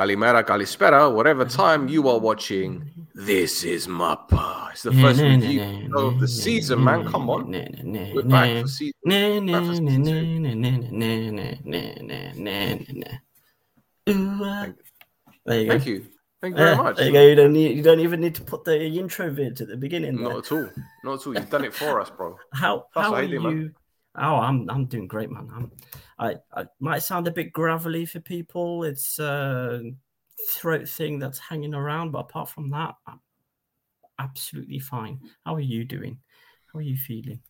Kalimera, Kalispera, whatever time you are watching, this is Mappa. It's the first review of the season, man. Come on. We're back for season. There you go. Thank you. Thank you very much. there you go. You don't need. You don't even need to put the intro vid at the beginning. there. Not at all. Not at all. You've done it for us, bro. How That's how are you? man. Oh, I'm I'm doing great, man. I'm, I I might sound a bit gravelly for people. It's a throat thing that's hanging around, but apart from that, I'm absolutely fine. How are you doing? How are you feeling?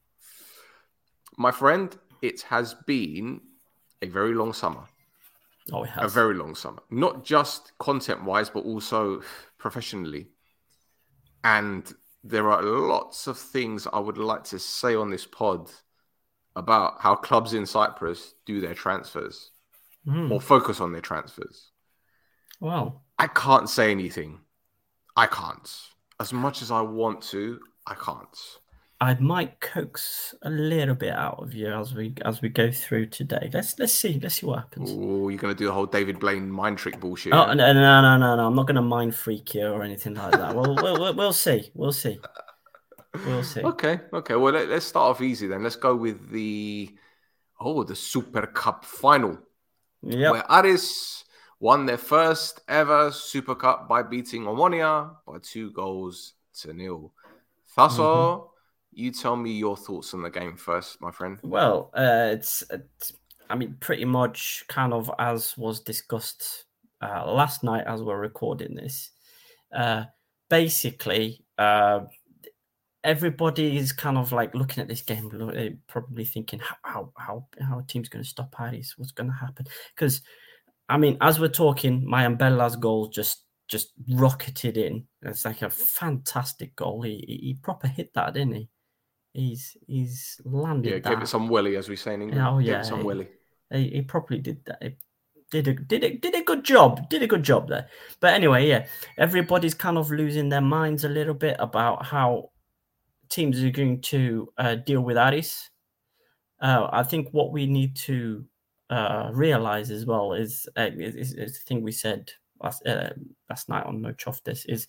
My friend, it has been a very long summer. Oh, it has. A very long summer. Not just content wise, but also professionally. And there are lots of things I would like to say on this pod about how clubs in Cyprus do their transfers Hmm. or focus on their transfers. Well, I can't say anything. I can't. As much as I want to, I can't. I might coax a little bit out of you as we as we go through today. Let's let's see. Let's see what happens. Oh, you're gonna do the whole David Blaine mind trick bullshit. Oh no no no no no! I'm not going to mind freak you or anything like that. We'll we'll, we'll, we'll see. We'll see. We'll see. Okay, okay. Well, let, us start off easy then. Let's go with the oh, the Super Cup final, Yeah, where Aris won their first ever Super Cup by beating Omonia by two goals to nil. Thasso, Mm-hmm. you tell me your thoughts on the game first, my friend. Well, uh, it's, it's I mean pretty much kind of as was discussed uh, last night as we're recording this. Uh, basically, uh, everybody is kind of like looking at this game, uh, probably thinking how how how, how a team's going to stop Aris, What's going to happen? Because I mean, as we're talking, Mayambela's goal just just rocketed in. It's like a fantastic goal. He he, he proper hit that, didn't he? He's he's landed Yeah, that. give it some willy, as we say in England. Oh, yeah, it some he- willy. He, he probably did that. He did a did a did a good job. Did a good job there. But anyway, yeah, everybody's kind of losing their minds a little bit about how teams are going to uh, deal with Aris. Uh, I think what we need to uh, realize as well is, uh, is, is, the thing we said last uh, last night on No Choftis is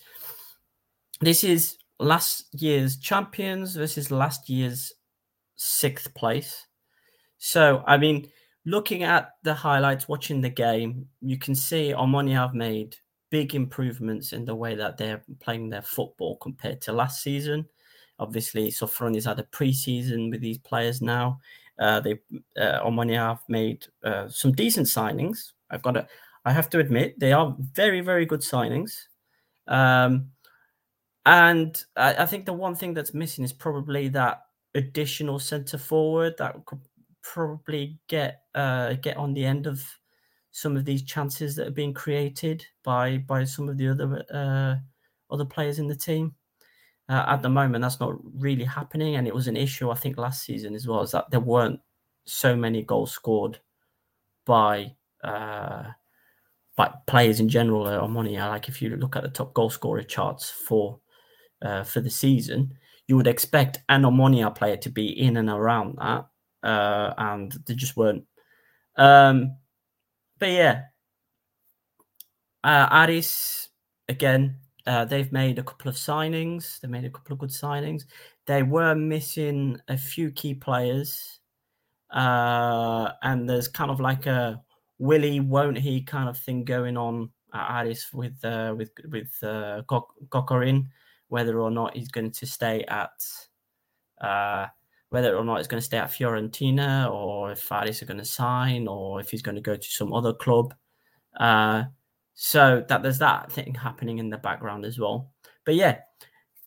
this is last year's champions versus last year's sixth place. So I mean, looking at the highlights, watching the game, you can see Omonia have made big improvements in the way that they're playing their football compared to last season. Obviously, Sofroni's had a preseason with these players now. Uh, they uh, have made uh, some decent signings. I've got to, I have to admit, they are very, very good signings. Um, and I, I think the one thing that's missing is probably that additional centre forward that could probably get uh, get on the end of some of these chances that are being created by by some of the other uh, other players in the team. Uh, at the moment, that's not really happening, and it was an issue I think last season as well. Is that there weren't so many goals scored by uh, by players in general uh, Omonia. Like if you look at the top goal scorer charts for uh, for the season, you would expect an Omonia player to be in and around that, uh, and they just weren't. Um, but yeah, uh, Aris again. Uh, they've made a couple of signings. They made a couple of good signings. They were missing a few key players, uh, and there's kind of like a Willie won't he kind of thing going on at Aris with uh, with with uh, Kokorin, whether or not he's going to stay at uh, whether or not he's going to stay at Fiorentina, or if Aris are going to sign, or if he's going to go to some other club. So that there's that thing happening in the background as well. But yeah,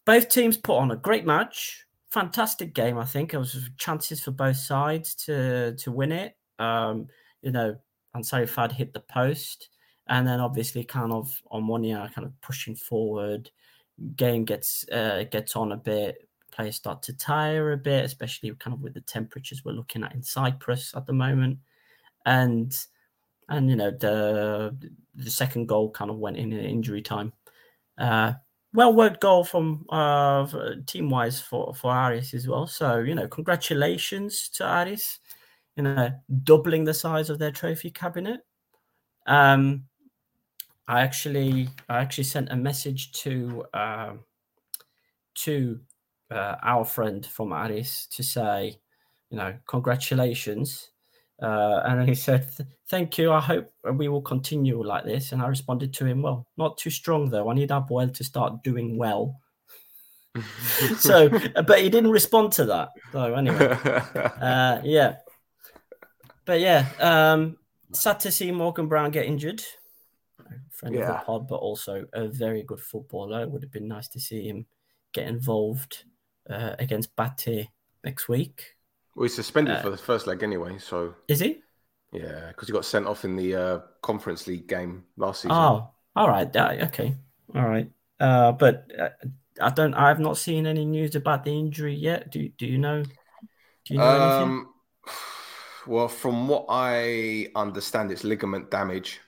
both teams put on a great match, fantastic game. I think it was chances for both sides to to win it. Um, you know, Ansarifard hit the post, and then obviously kind of on one year, kind of pushing forward. Game gets uh, gets on a bit. Players start to tire a bit, especially kind of with the temperatures we're looking at in Cyprus at the moment, and and you know the the second goal kind of went in in injury time. Uh, well worked goal from uh, team wise for for Aris as well. So you know, congratulations to Aris. You know, doubling the size of their trophy cabinet. Um, I actually I actually sent a message to uh, to uh, our friend from Aris to say, you know, congratulations. Uh, and he said, "Thank you. I hope we will continue like this." And I responded to him, "Well, not too strong though. I need Apoel to start doing well." so, but he didn't respond to that. So anyway, uh, yeah, but yeah, um, sad to see Morgan Brown get injured. Friend yeah. of the pod, but also a very good footballer. It would have been nice to see him get involved uh, against Bate next week. Well, he's suspended uh, for the first leg anyway. So is he? Yeah, because he got sent off in the uh, Conference League game last season. Oh, all right. okay, all right. Uh, but uh, I don't. I have not seen any news about the injury yet. Do Do you know? Do you know um, anything? Well, from what I understand, it's ligament damage.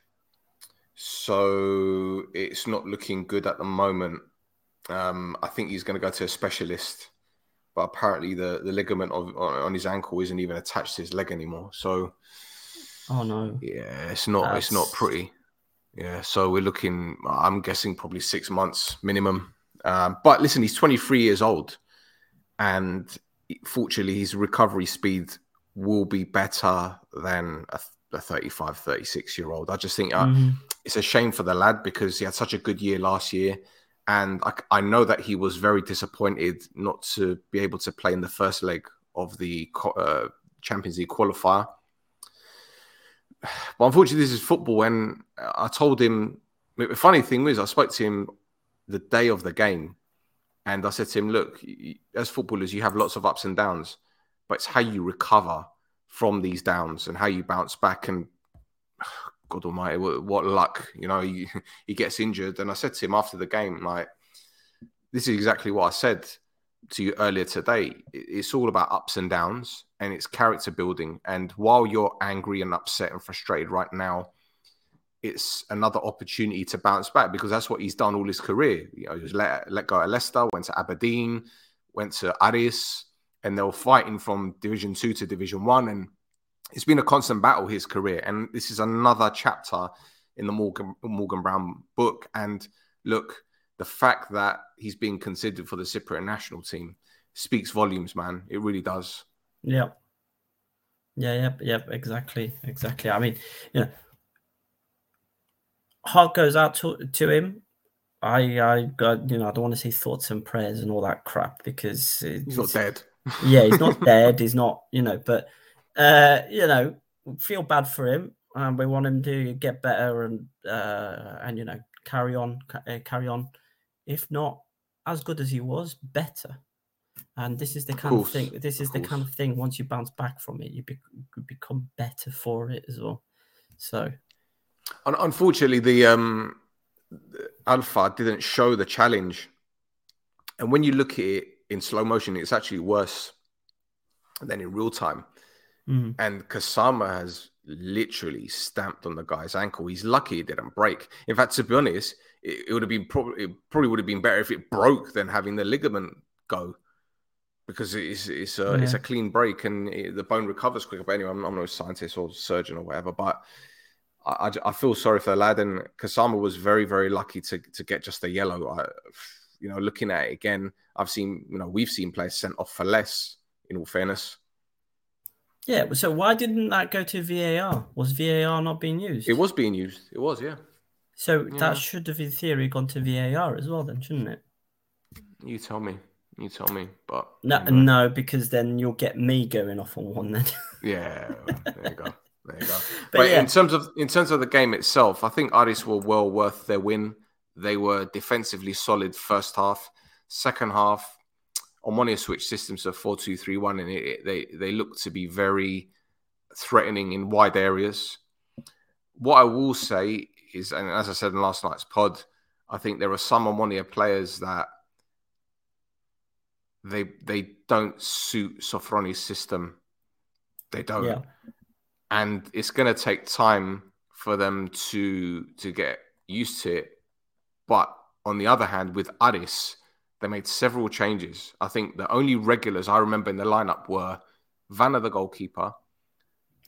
So it's not looking good at the moment. Um, I think he's going to go to a specialist, but apparently the, the ligament of, on his ankle isn't even attached to his leg anymore. So, oh no, yeah, it's not That's... it's not pretty. Yeah, so we're looking. I'm guessing probably six months minimum. Um, but listen, he's 23 years old, and fortunately, his recovery speed will be better than a, a 35, 36 year old. I just think uh, mm-hmm. it's a shame for the lad because he had such a good year last year. And I, I, know that he was very disappointed not to be able to play in the first leg of the uh, Champions League qualifier. But unfortunately, this is football. And I told him, the funny thing was, I spoke to him the day of the game. And I said to him, look, as footballers, you have lots of ups and downs but it's how you recover from these downs and how you bounce back. And God Almighty, what, what luck! You know, he, he gets injured, and I said to him after the game, like, this is exactly what I said to you earlier today. It's all about ups and downs, and it's character building. And while you're angry and upset and frustrated right now, it's another opportunity to bounce back because that's what he's done all his career. You know, he was let, let go at Leicester, went to Aberdeen, went to Aris, and they were fighting from Division Two to Division One, and it's been a constant battle his career. And this is another chapter in the Morgan Morgan Brown book. And look, the fact that he's being considered for the Cypriot national team speaks volumes, man. It really does. Yeah. Yeah, yep, yep, exactly, exactly. I mean, you know, heart goes out to, to him. I, I got, you know, I don't want to say thoughts and prayers and all that crap because he's not dead yeah, he's not dead. He's not, you know, but uh, you know, feel bad for him. And we want him to get better and uh, and you know carry on, uh, carry on. If not as good as he was, better. And this is the kind of, of thing. This is the kind of thing. Once you bounce back from it, you, be, you become better for it as well. So, unfortunately, the um, Alpha didn't show the challenge. And when you look at it in slow motion, it's actually worse than in real time. Mm. And Kasama has literally stamped on the guy's ankle. He's lucky it didn't break. In fact, to be honest, it, it would have been probably it probably would have been better if it broke than having the ligament go because it's it's a yeah. it's a clean break and it, the bone recovers quicker. But anyway, I'm, I'm no scientist or surgeon or whatever, but I, I, I, feel sorry for the lad. And Kasama was very very lucky to to get just a yellow. I, you know, looking at it again, I've seen, you know, we've seen players sent off for less, in all fairness. Yeah, so why didn't that go to VAR? Was VAR not being used? It was being used. It was, yeah. So yeah. that should have, in theory, gone to VAR as well, then, shouldn't it? You tell me. You tell me. But no, anyway. no, because then you'll get me going off on one. Then. yeah, there you go. There you go. But, but yeah. in terms of in terms of the game itself, I think Aris were well worth their win. They were defensively solid first half. Second half, Omonia switched systems to 4 2 3 1, and it, it, they, they look to be very threatening in wide areas. What I will say is, and as I said in last night's pod, I think there are some Omonia players that they they don't suit Sofroni's system. They don't. Yeah. And it's going to take time for them to to get used to it but on the other hand, with Aris, they made several changes. I think the only regulars I remember in the lineup were Vanna, the goalkeeper,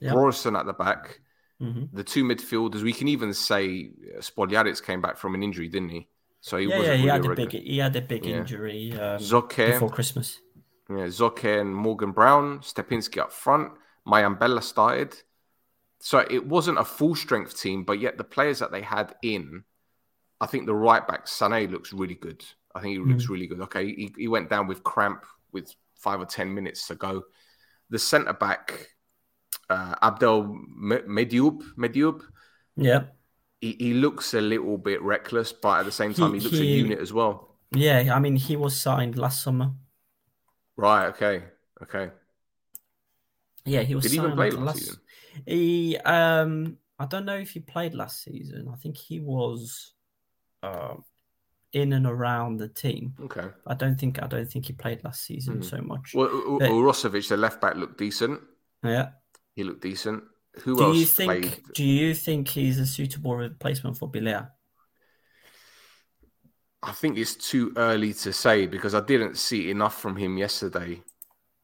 yep. at the back, mm-hmm. the two midfielders. We can even say Spoljaric came back from an injury, didn't he? So he yeah, yeah, he really had a regular. big he had a big Yeah. injury um, Zoke, before Christmas. yeah, Zoke and Morgan Brown, Stepinski up front, Mayambela started. So it wasn't a full strength team, but yet the players that they had in, I think the right back Sané looks really good. I think he Mm. looks really good. Okay, he, he went down with cramp with five or ten minutes to go. The centre back, uh, Abdel Me- Medioub, Medioub, Yeah, he, he looks a little bit reckless, but at the same time, he, looks he- a unit as well. yeah. I mean, he was signed last summer. Right. Okay. Okay. Yeah, he was Did he even play last last season? He, um, I don't know if he played last season. I think he was, uh, in and around the team. Okay. I don't think I don't think he played last season Hmm. so much. Well, But- the left back, looked decent. yeah. He looked decent. Who Do else you think? played? Do you think he's a suitable replacement for Bilea? I think it's too early to say because I didn't see enough from him yesterday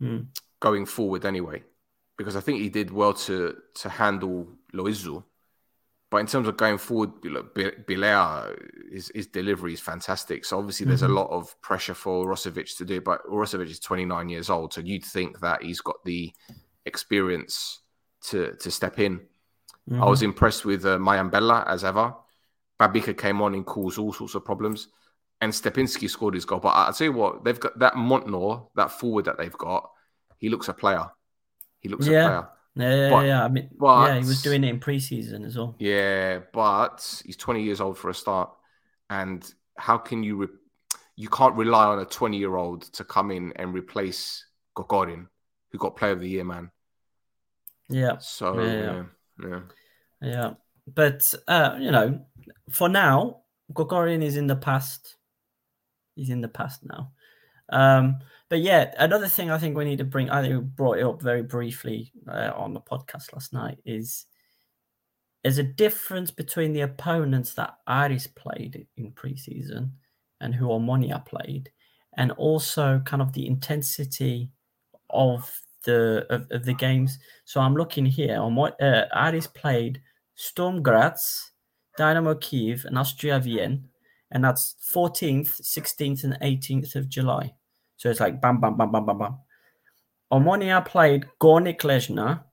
Hmm. going forward anyway. Because I think he did well to to handle Loizou. But in terms of going forward, look, Bi- Bilea, his, his delivery is fantastic. So obviously there's Mhm. a lot of pressure for Urosevic to do. it, But Urosevic is 29 years old, so you'd think that he's got the experience to to step in. I Mhm. was impressed with uh, Mayambela as ever. Babicka came on and caused all sorts of problems. And Stepinski scored his goal. But I- I'll tell you what, they've got that Montnor, that forward that they've got, he looks a player. He looks Yeah. a player. Yeah, yeah, But- yeah. I mean, but- yeah, he was doing it in preseason as well. Yeah, but he's 20 years old for a start. And how can you re- you can't rely on a 20 year old to come in and replace Kokorin, who got player of the year, man. Yeah, So Yeah, yeah, yeah. yeah. But uh, you know, for now, Kokorin is in the past. He's in the past now. Um, but yeah, another thing I think we need to bring, I think brought it up very briefly uh, on the podcast last night, is there's a difference between the opponents that Aris played in preseason and who Omonia played, and also kind of the intensity of the of, of the games. So I'm looking here on what uh, Aris played Sturm Graz, Dynamo Kiev, and Austria Vienna, and that's 14th, 16th, and 18th of July. So it's like bam, bam, bam, bam, bam, bam. Omonia played Gornik Leczna,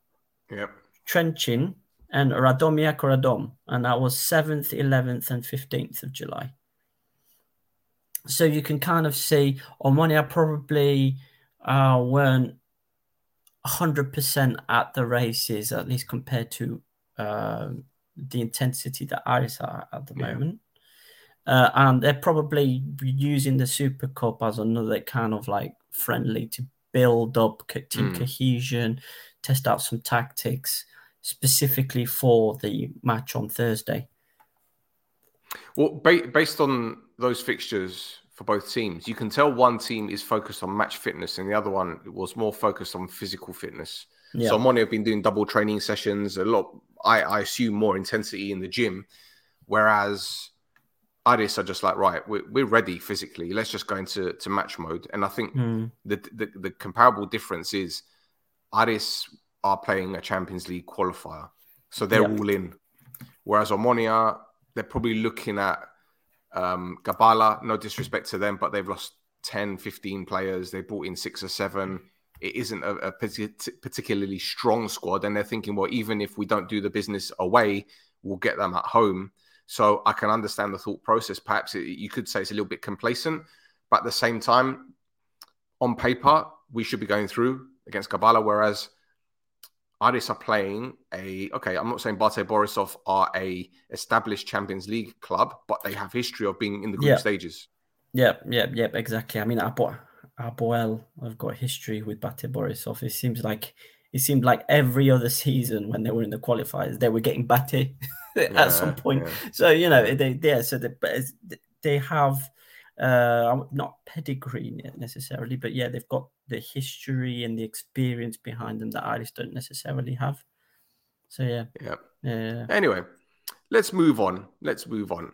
Yep. Trencin, and Radomiak Radom, and that was 7th, 11th, and 15th of July. So you can kind of see Omonia probably uh, weren't 100% at the races, at least compared to um the intensity that Aris are at the Yeah. moment. Uh, and they're probably using the Super Cup as another kind of like friendly to build up co- team Mm. cohesion, test out some tactics specifically for the match on Thursday. Well, ba- based on those fixtures for both teams, you can tell one team is focused on match fitness and the other one was more focused on physical fitness. Yeah. So Moni have been doing double training sessions, a lot. I, I assume more intensity in the gym, whereas Aris are just like, right, we're, we're ready physically. Let's just go into to match mode. And I think Mm, the, the the comparable difference is Aris are playing a Champions League qualifier, so they're Yeah. all in. Whereas Omonia, they're probably looking at um, Gabala. No disrespect to them, but they've lost 10, 15 players. They brought in six or seven. It isn't a, a particularly strong squad, and they're thinking, well, even if we don't do the business away, we'll get them at home. So I can understand the thought process. Perhaps it, you could say it's a little bit complacent, but at the same time, on paper, we should be going through against Gabala, whereas Aris are playing a okay. I'm not saying Bate Borisov are a established Champions League club, but they have history of being in the group Yeah. stages. yeah, yeah, yeah, exactly. I mean, Abo- Apoel, I've got history with Bate Borisov. It seems like it seemed like every other season when they were in the qualifiers, they were getting Bate at some point. yeah. So you know, they yeah, so they they have uh not pedigree ne- necessarily, but yeah, they've got the history and the experience behind them that Aris don't necessarily have. So yeah, Yeah. yeah, Anyway, let's move on. Let's move on.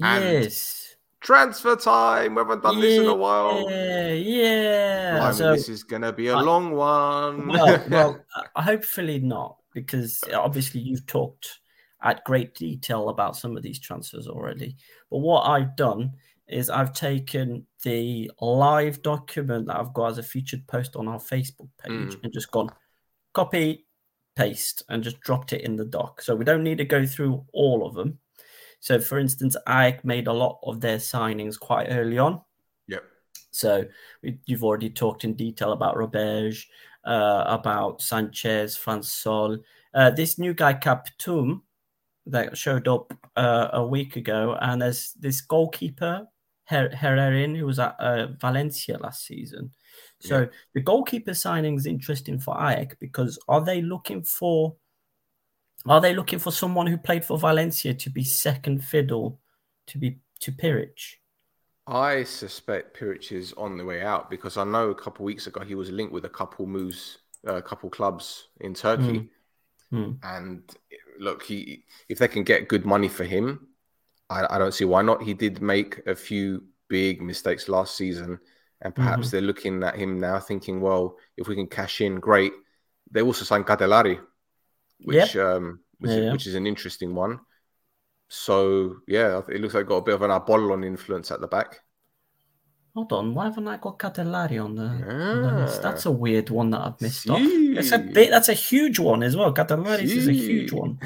And- yes, Transfer time. We haven't done this in a while. yeah, yeah. Blimey, So this is gonna be a I- long one. well, well, uh, hopefully not, because obviously you've talked at great detail about some of these transfers already. But what I've done is I've taken the live document that I've got as a featured post on our Facebook page Mm. and just gone copy, paste, and just dropped it in the doc. So we don't need to go through all of them. So, for instance, I made a lot of their signings quite early on. Yep. So we, you've already talked in detail about Roberge, uh, about Sanchez, Fransol. Uh, this new guy, Captum, that showed up uh, a week ago, and there's this goalkeeper, Her- Herrerin, who was at uh, Valencia last season. So Yeah. the goalkeeper signing is interesting for Ajax because are they looking for are they looking for someone who played for Valencia to be second fiddle to be to Piric? I suspect Piric is on the way out because I know a couple weeks ago he was linked with a couple moves, uh, a couple clubs in Turkey. Mm. And look, he if they can get good money for him, I, I don't see why not. He did make a few big mistakes last season, and perhaps they're looking at him now, thinking, well, if we can cash in, great. They also signed Catelari, which um, which, Yeah, is, yeah. which is an interesting one. So yeah, it looks like got a bit of an Apollon influence at the back. Hold on, why haven't I got Catellari on the, on the list? That's a weird one that I've missed off. It's a bit. That's a huge one as well. Catellari is a huge one.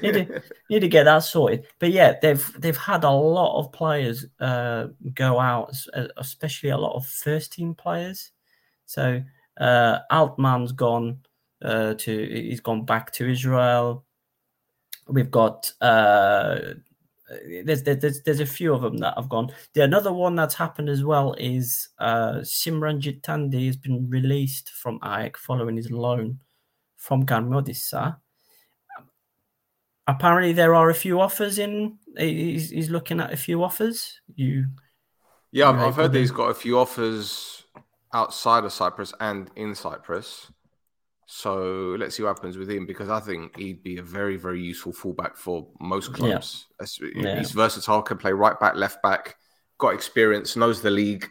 Need to, need to get that sorted. But yeah, they've they've had a lot of players uh, go out, uh, especially a lot of first team players. So uh, Altman's gone uh, to he's gone back to Israel. We've got uh, there's, there's there's a few of them that have gone. The another one that's happened as well is uh, Simranjit Thandi has been released from AEK following his loan from Karmiotissa apparently there are a few offers in he's, he's looking at a few offers you Yeah, I've, I've heard that he's got a few offers outside of Cyprus and in Cyprus. So let's see what happens with him because I think he'd be a very, very useful fullback for most clubs. As- Yeah. He's versatile, can play right back, left back, got experience, knows the league.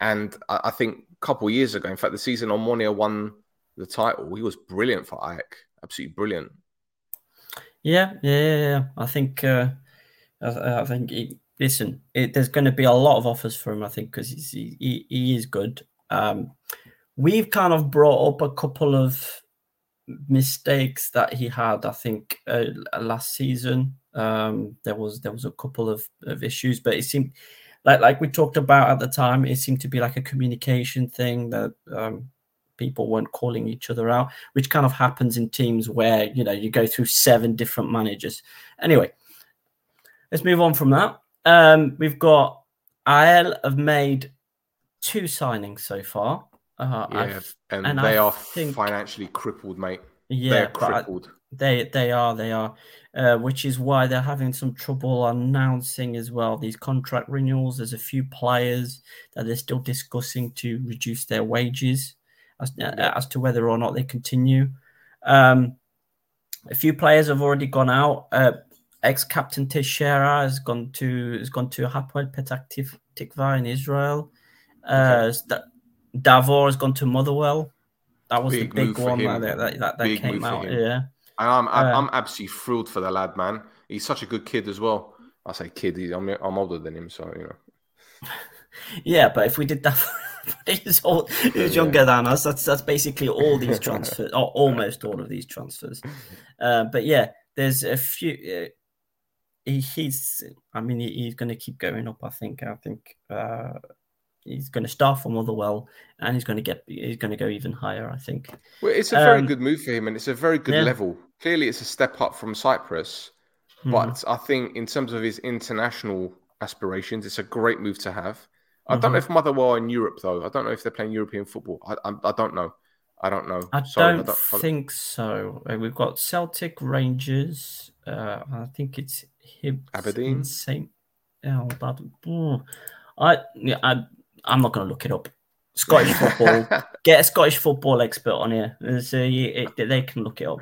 And I, think a couple of years ago, in fact, the season Omonia won the title, he was brilliant for Ajax. Absolutely brilliant. yeah yeah yeah, yeah. i think uh i, I think he, listen it, there's going to be a lot of offers for him i think because he, he is good um we've kind of brought up a couple of mistakes that he had i think uh, last season. Um there was there was a couple of, of issues but it seemed like like we talked about at the time it seemed to be like a communication thing that um people weren't calling each other out which kind of happens in teams where you know you go through seven different managers. Anyway let's move on from that. Um we've got AEL have made two signings so far uh Yeah. And, and they I are think- financially crippled, mate. yeah They're crippled. They they are they are, uh, which is why they're having some trouble announcing as well these contract renewals. There's a few players that they're still discussing to reduce their wages as Yeah. as to whether or not they continue. Um, a few players have already gone out. Uh, Ex captain Teixeira has gone to has gone to Hapoel Petah Tikva in Israel. Uh, Sta- Davor has gone to Motherwell. That was Big the big one that that, that, that came out. Yeah. And I'm, I'm, Uh, I'm absolutely thrilled for the lad, man. He's such a good kid as well. I say kid, I'm, I'm older than him, so you know. Yeah, but if we did that, he's, old, he's younger than us. That's that's basically all these transfers, or almost all of these transfers. Uh, but yeah, there's a few. Uh, he, he's, I mean, he, he's going to keep going up. I think. I think uh, he's going to start from Motherwell, and he's going to get. He's going to go even higher. I think. Well, it's a very Um, good move for him, and it's a very good yeah. level. Clearly, it's a step up from Cyprus, Mhm. but I think in terms of his international aspirations, it's a great move to have. I don't know Mhm. if Motherwell are in Europe though. I don't know if they're playing European football. I, I, I don't know. I don't know. I Sorry, don't, think so. Uh, We've got Celtic, Rangers. Uh, I think it's Hibs, Aberdeen? Saint. Oh, that. I yeah, I I'm not going to look it up. Scottish football. Get a Scottish football expert on here. So you, it, they can look it up.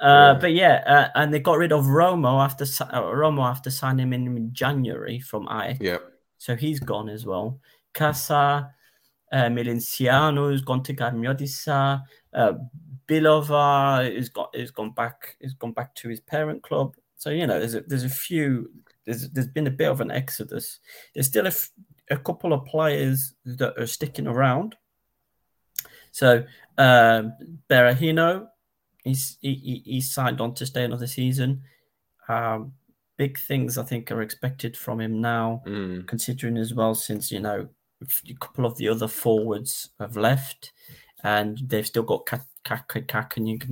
Uh, Yeah. But yeah, uh, and they got rid of Romo after uh, Romo after signing him in January from I. yeah, So he's gone as well. Casa, uh, Milinciano has gone to Karmiotissa. Uh, Bilova has got has gone back has gone back to his parent club. So you know, there's a, there's a few. There's there's been a bit of an exodus. There's still a, f- a couple of players that are sticking around. So um, Berahino, he's he, he's signed on to stay another season. Um, big things I think are expected from him now, Mm. considering as well since you know a couple of the other forwards have left, and they've still got Kakanuk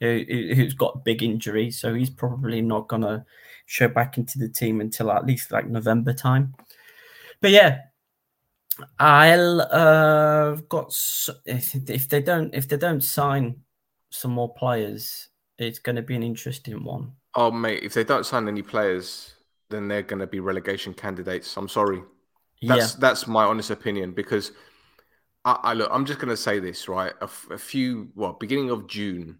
who's got big injury, so he's probably not gonna show back into the team until at least like November time. But yeah, I'll uh got if, if they don't if they don't sign some more players, it's going to be an interesting one. Oh mate, if they don't sign any players, then they're going to be relegation candidates. I'm sorry. That's yeah, that's my honest opinion because I, I look. I'm just going to say this right. A, f- a few well, beginning of June,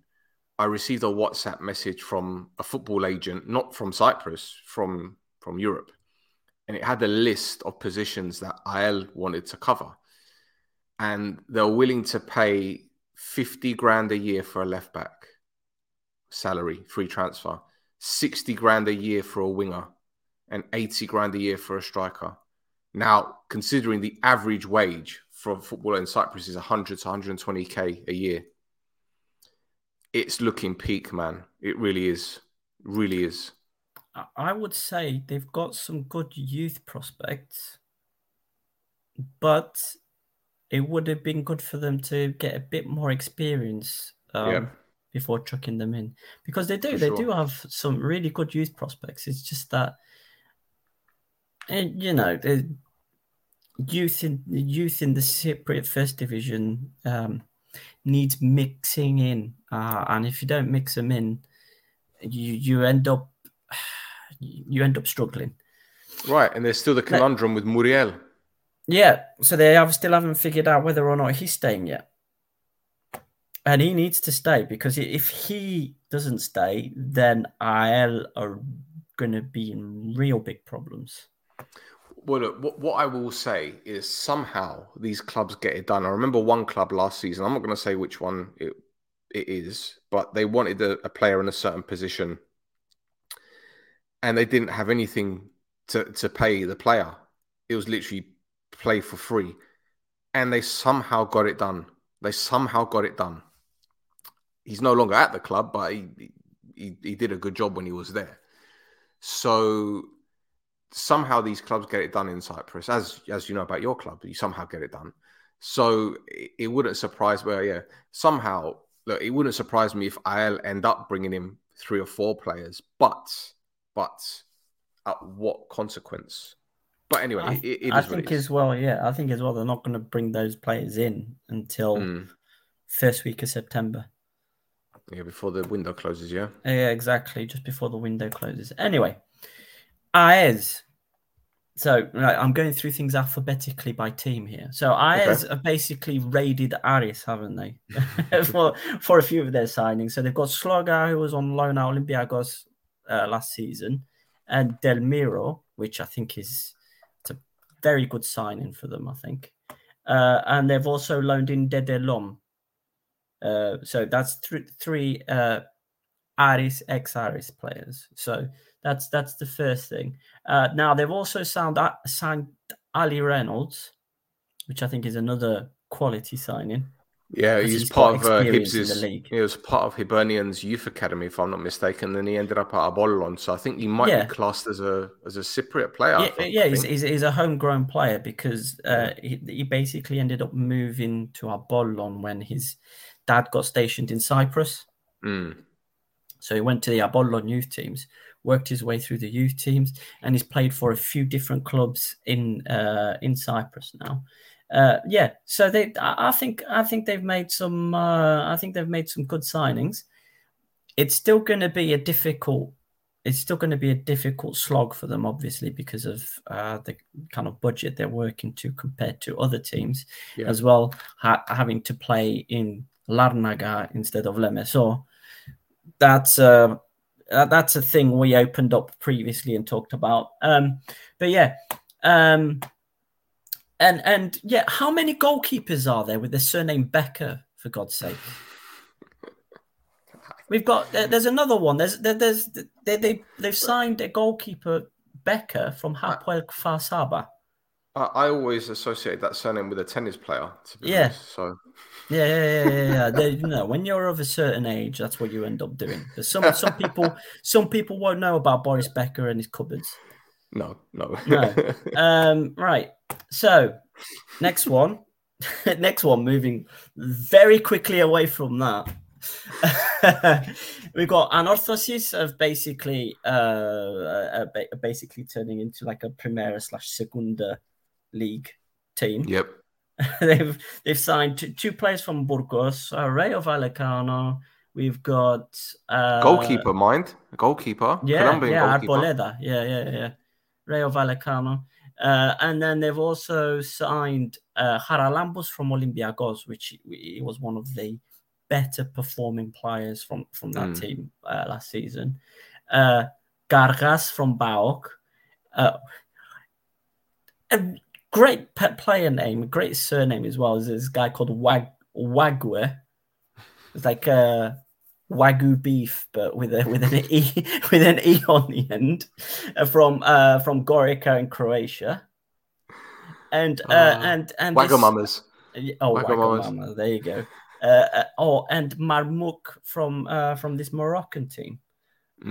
I received a WhatsApp message from a football agent, not from Cyprus, from from Europe, and it had a list of positions that AEL wanted to cover, and they're willing to pay fifty grand a year for a left back salary, free transfer, sixty grand a year for a winger, and eighty grand a year for a striker. Now, considering the average wage for a footballer in Cyprus is 100 to 120k a year, it's looking peak, man. It really is. Really is. I- would say they've got some good youth prospects, but it would have been good for them to get a bit more experience um, Yeah. before chucking them in because they do For they sure. do have some really good youth prospects. It's just that, and you know, the youth in the youth in the Cypriot First Division um, needs mixing in, uh, and if you don't mix them in, you you end up you end up struggling. Right. And there's still the conundrum with Muriel. Yeah, so they have still haven't figured out whether or not he's staying yet. And he needs to stay because if he doesn't stay, then AEL are going to be in real big problems. Well, look, what, what I will say is somehow these clubs get it done. I remember one club last season. I'm not going to say which one it, it is, but they wanted a, a player in a certain position, and they didn't have anything to to pay the player. It was literally play for free, and they somehow got it done. They somehow got it done. He's no longer at the club, but he he, he did a good job when he was there. So somehow these clubs get it done in Cyprus, as as you know about your club, you somehow get it done. So it, it wouldn't surprise me. Yeah, somehow look, it wouldn't surprise me if AEL end up bringing in three or four players, but but at what consequence? But anyway, I, it, it I think as well, yeah, I think as well they're not going to bring those players in until Mm, first week of September. yeah, before the window closes. Yeah, Yeah, exactly, just before the window closes. Anyway, Aez. So right, I'm going through things alphabetically by team here. So Aez have basically raided Aris, haven't they, for for a few of their signings? So they've got Sloga, who was on loan at Olympiacos uh, last season, and Del Miro, which I think is it's a very good signing for them. I think, uh, and they've also loaned in Dedelom. Uh, so that's th- three uh, Aris ex Aris players. So that's that's the first thing. Uh, now they've also signed signed Ali Reynolds, which I think is another quality signing. yeah, he's he's part of uh, Hibbs's. He was part of Hibernian's youth academy, if I'm not mistaken. Then he ended up at Apollon, so I think he might Yeah. be classed as a as a Cypriot player. Yeah, yeah, he's, he's, he's a homegrown player because uh, he, he basically ended up moving to Apollon when his dad got stationed in Cyprus. Mm. So he went to the Apollon youth teams, worked his way through the youth teams, and he's played for a few different clubs in uh, in Cyprus now. Uh, yeah, so they, I think, I think they've made some, uh, I think they've made some good signings. It's still going to be a difficult, it's still going to be a difficult slog for them, obviously, because of uh, the kind of budget they're working to compared to other teams, Yeah. as well ha- having to play in Larnaca instead of Lemeso that's uh that- that's a thing we opened up previously and talked about um but yeah um and and yeah how many goalkeepers are there with the surname becker for god's sake we've got there's another one. There's there's they they they've signed a goalkeeper Becker from Hapoel Kfar. I, I always associate that surname with a tennis player. yeah. Honest, so. Yeah, yeah, yeah, yeah. yeah. they, you know, when you're of a certain age, that's what you end up doing. There's some some people some people won't know about Boris Becker and his cupboards. No, no, no. Um, right. So, next one, next one. Moving very quickly away from that. We've got Anorthosis of basically, uh, uh, basically turning into like a Primera slash Segunda league team. Yep. they've they've signed two, two players from Burgos, uh, Rayo Vallecano. We've got uh, goalkeeper, mind goalkeeper. Yeah, Colombian yeah, goalkeeper. Arboleda. Yeah, yeah, yeah. Rayo Vallecano. Uh, and then they've also signed uh, Haralambos from Olympiacos, which he was one of the better performing players from, from that mm. team uh, last season. Uh, Gargas from PAOK. Uh, great pet player name, great surname as well. Is this guy called Wag Wagwe. It's like a wagyu beef, but with a with an e with an e on the end, uh, from uh, from Gorica in Croatia, and uh, uh and and Wagamamas. Oh, Wagamama. There you go. Uh, uh, oh, and Marmouk from uh, from this Moroccan team.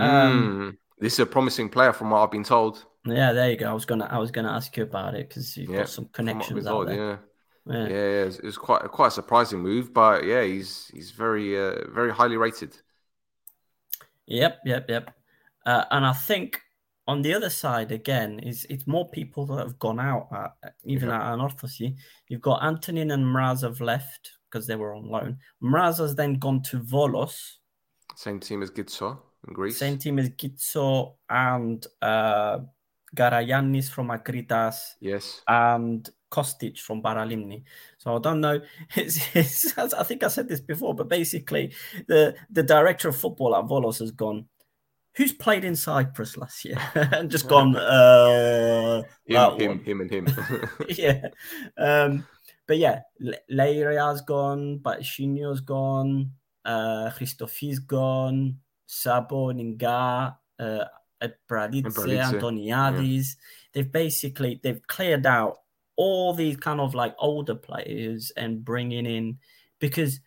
Um, mm, this is a promising player, from what I've been told. Yeah, there you go. I was gonna I was gonna ask you about it because you've yeah, got some connections out there. Yeah. Yeah, yeah, it's, it's quite quite a surprising move, but yeah, he's he's very uh, very highly rated. Yep, yep, yep. Uh, and I think on the other side again is it's more people that have gone out at, even yeah. at Anorthosis. You've got Antonin and Mraz have left because they were on loan. Mraz has then gone to Volos. Same team as Gitso in Greece. Same team as Gitso and uh, Garayannis from Akritas. Yes. And Kostic from Paralimni. So I don't know. It's, it's, I think I said this before, but basically, the the director of football at Volos has gone. Who's played in Cyprus last year and just gone? Uh, him, him, him, and him. yeah. Um, but yeah, Leirea's gone, Batshinio's gone, uh, Christofi's gone, Sabo, Ninga, uh, Bradidze, Antoniadis. Yeah. They've basically they've cleared out all these kind of like older players and bringing in because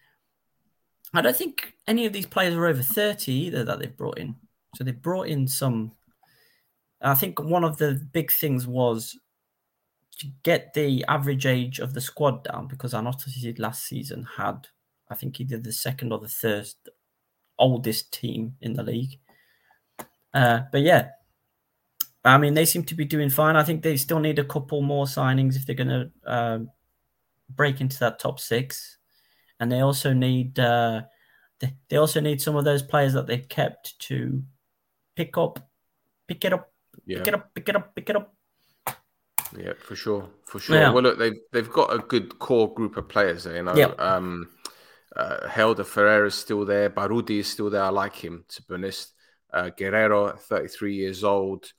I don't think any of these players are over 30 either that they've brought in. So they've brought in some. I think one of the big things was to get the average age of the squad down because Anorthosis last season had, I think, either the second or the third oldest team in the league. Uh, but yeah, I mean, they seem to be doing fine. I think they still need a couple more signings if they're going to uh, break into that top six, and they also need uh, they, they also need some of those players that they've kept to pick up, pick it up, yeah. pick it up, pick it up, pick it up. Yeah, for sure, for sure. Yeah. Well, look, they've they've got a good core group of players there. You know, yeah. um, uh, Helder Ferreira is still there. Barudi is still there. I like him to be honest. Uh, Guerrero, 33 years old.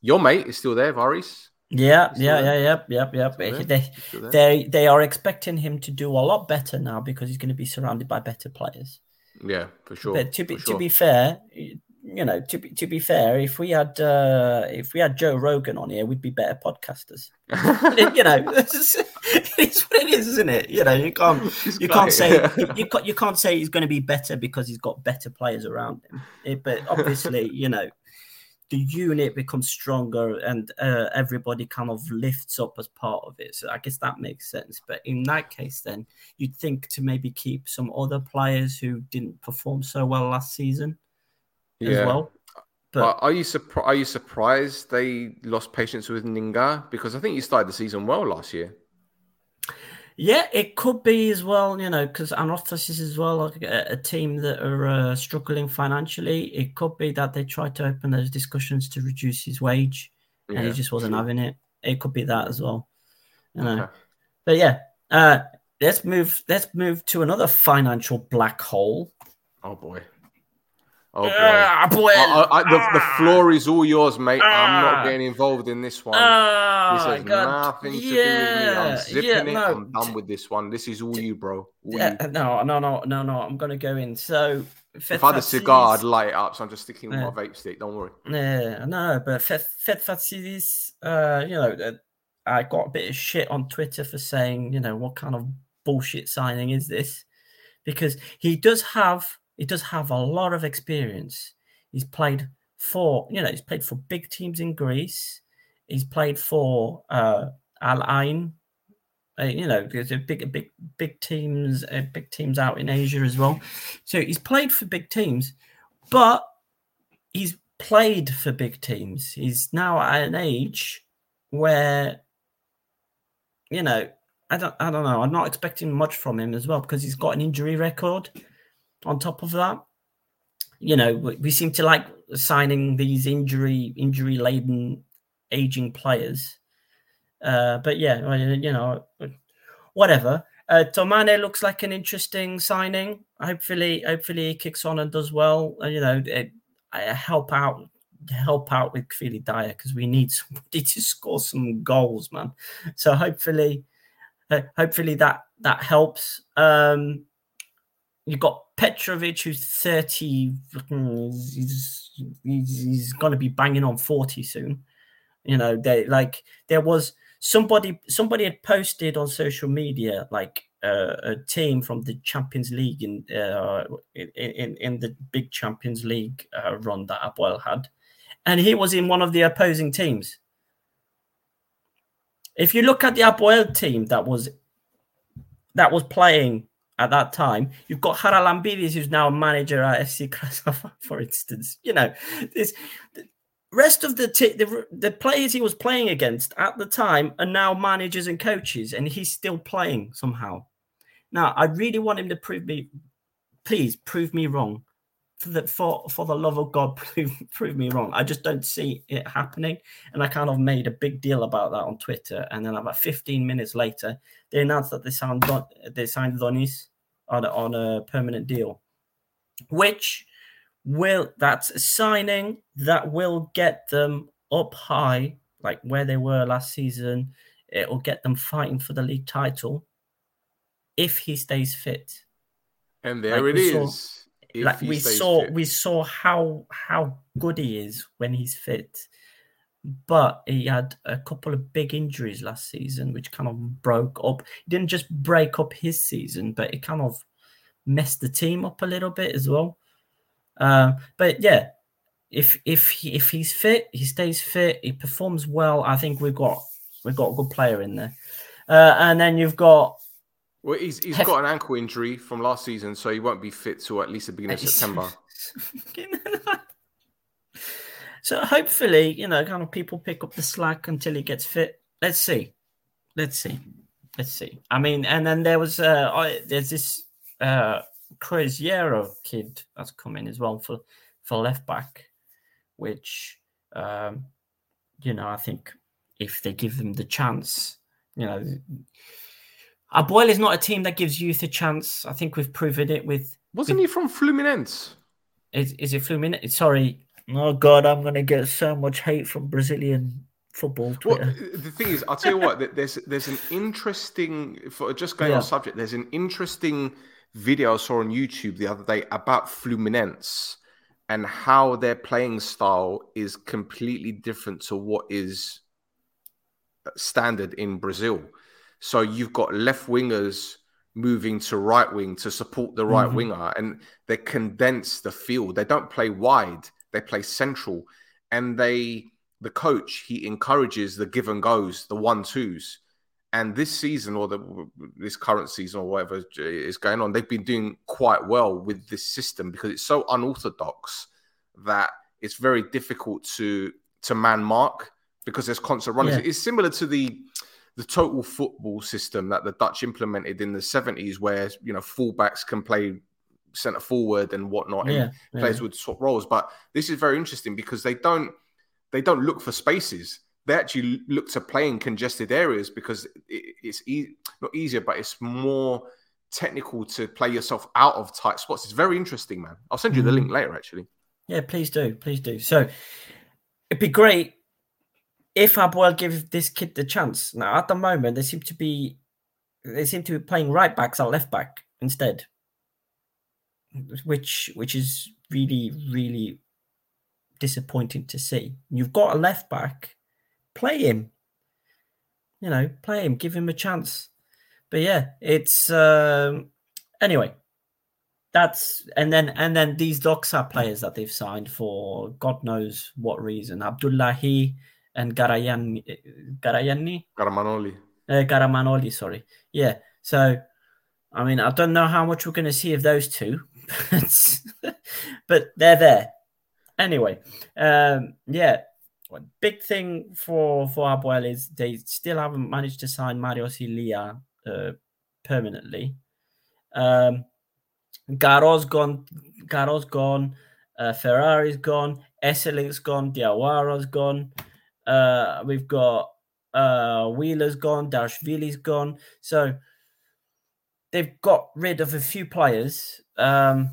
Your mate is still there, Varis. Yeah, yeah, yeah, yep, yep, yep. They, they, they are expecting him to do a lot better now because he's going to be surrounded by better players. Yeah, for sure. But to be sure. to be fair, you know, to be to be fair, if we had uh, if we had Joe Rogan on here, we'd be better podcasters. you know, it's, it's what it is, isn't it? You know, you can't you can't say you, can't you can't say he's going to be better because he's got better players around him. It, but obviously, you know, the unit becomes stronger and uh, everybody kind of lifts up as part of it. So I guess that makes sense. But in that case, then you'd think to maybe keep some other players who didn't perform so well last season yeah. as well. But are you surprised? Are you surprised they lost patience with Ninga because I think you started the season well last year. Yeah, it could be as well, you know, because Anorthosis as well, like a, a team that are uh, struggling financially. It could be that they tried to open those discussions to reduce his wage, yeah, and he just wasn't having it. It could be that as well, you know. Okay. But yeah, uh, let's move. Let's move to another financial black hole. Oh boy. Oh boy! Uh, boy. I, I, the, the, ah. floor is all yours, mate. Uh, I'm not ah. getting involved in this one. Uh, this has nothing to yeah. do with me. I'm zipping yeah, no. it. I'm done with this one. This is all you, bro. All yeah, you. No, no, no, no, no. I'm gonna go in. So if I had a cigar, I'd light it up. So I'm just sticking with my vape stick. Don't worry. Yeah, no, but Fetfatzidis, uh, you know, uh, I got a bit of shit on Twitter for saying, you know, what kind of bullshit signing is this? Because he does have he does have a lot of experience. He's played for, you know, he's played for big teams in Greece. He's played for uh, Al Ain. Uh, you know, there's big, big, big teams, uh, big teams out in Asia as well. So he's played for big teams, but he's played for big teams. He's now at an age where, you know, I don't, I don't know. I'm not expecting much from him as well because he's got an injury record. On top of that, you know, we seem to like signing these injury injury laden aging players. Uh, but yeah, you know, whatever. Uh, Tomane looks like an interesting signing. Hopefully, hopefully he kicks on and does well. Uh, you know, it, help out, help out with Kvilitaia because we need somebody to score some goals, man. So hopefully, uh, hopefully that that helps. Um, you've got Petrovic, who's 30, he's, he's, going to be banging on 40 soon. You know, they like there was somebody somebody had posted on social media like uh, a team from the Champions League in uh, in, in, in the big Champions League uh, run that Apoel had, and he was in one of the opposing teams. If you look at the Apoel team that was that was playing at that time. You've got Haralambidis, who's now a manager at FC Krasnodar, for instance. You know, this rest of the, t- the the players he was playing against at the time are now managers and coaches, and he's still playing somehow. Now, I really want him to prove me, please prove me wrong. For the for for the love of God, prove prove me wrong. I just don't see it happening, and I kind of made a big deal about that on Twitter. And then about 15 minutes later, they announced that they signed they signed Donis on a, on a permanent deal, which will that's a signing that will get them up high, like where they were last season. It will get them fighting for the league title if he stays fit. And there like it is. Saw, like we saw, fit. we saw how how good he is when he's fit but he had a couple of big injuries last season, which kind of broke up. He didn't just break up his season, but it kind of messed the team up a little bit as well. Uh, but yeah, if if he, if he's fit, he stays fit, he performs well. I think we've got we've got a good player in there. Uh, and then you've got. Well, he's he's got an ankle injury from last season, so he won't be fit till at least the beginning of September. So hopefully, you know, kind of people pick up the slack until he gets fit. Let's see. Let's see. Let's see. I mean, and then there was uh I, there's this uh Craziero kid that's coming as well for for left back, which um you know, I think if they give them the chance, you know, Uh, Apoel is not a team that gives youth a chance. I think we've proven it with. Wasn't with, he from Fluminense? Is, is it Fluminense? Sorry, Oh God, I'm gonna get so much hate from Brazilian football Twitter. Well, the thing is, I'll tell you what. There's there's an interesting for uh, just going yeah. on subject. There's an interesting video I saw on YouTube the other day about Fluminense and how their playing style is completely different to what is uh, standard in Brazil. So you've got left wingers moving to right wing to support the right mm-hmm. winger, and they condense the field. They don't play wide. They play central, and they the coach he encourages the give and goes, the one twos. And this season, or the this current season, or whatever is going on, they've been doing quite well with this system because it's so unorthodox that it's very difficult to to man mark because there's constant running. Yeah. It's similar to the the total football system that the Dutch implemented in the 70s, where you know fullbacks can play centre forward and whatnot, and yeah, players would swap roles. But this is very interesting because they don't they don't look for spaces. They actually look to play in congested areas because it, it's e- not easier, but it's more technical to play yourself out of tight spots. It's very interesting, man. I'll send you the link mm. later, actually. Yeah, please do, please do. So it'd be great if Apoel give this kid the chance. Now, at the moment, they seem to be they seem to be playing right backs at left back instead which which is really really disappointing to see. You've got a left back, play him. You know, play him, give him a chance. But yeah, it's um, anyway. That's and then and then these Doxa players that they've signed for God knows what reason. Abdullahi and Garayani, Garayani, Garamanoli. uh, Garamanoli, sorry. Yeah. So, I mean, I don't know how much we're going to see of those two, but, but they're there. Anyway, um, yeah. Big thing for for Apoel is they still haven't managed to sign Mario Silia uh, permanently. Um, Garo's gone. Garo's gone. Uh, Ferrari's gone. Esselink's gone. Diawara's gone. Uh, we've got uh, Wheeler's gone. Dashvili's gone. So they've got rid of a few players. Um,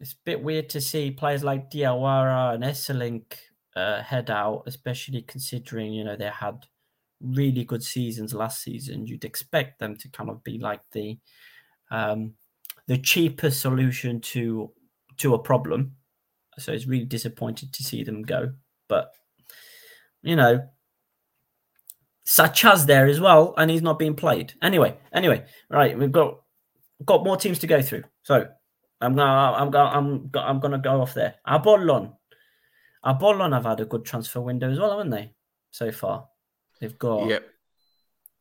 it's a bit weird to see players like Diawara and Esselink uh, head out, especially considering you know they had really good seasons last season. You'd expect them to kind of be like the um, the cheaper solution to to a problem. So it's really disappointed to see them go. But you know, Sachaz there as well, and he's not being played. Anyway, anyway, right, we've got got more teams to go through. So I'm gonna I'm gonna I'm gonna, I'm gonna go off there. Apollon. Apollon have had a good transfer window as well, haven't they? So far. They've got Yep.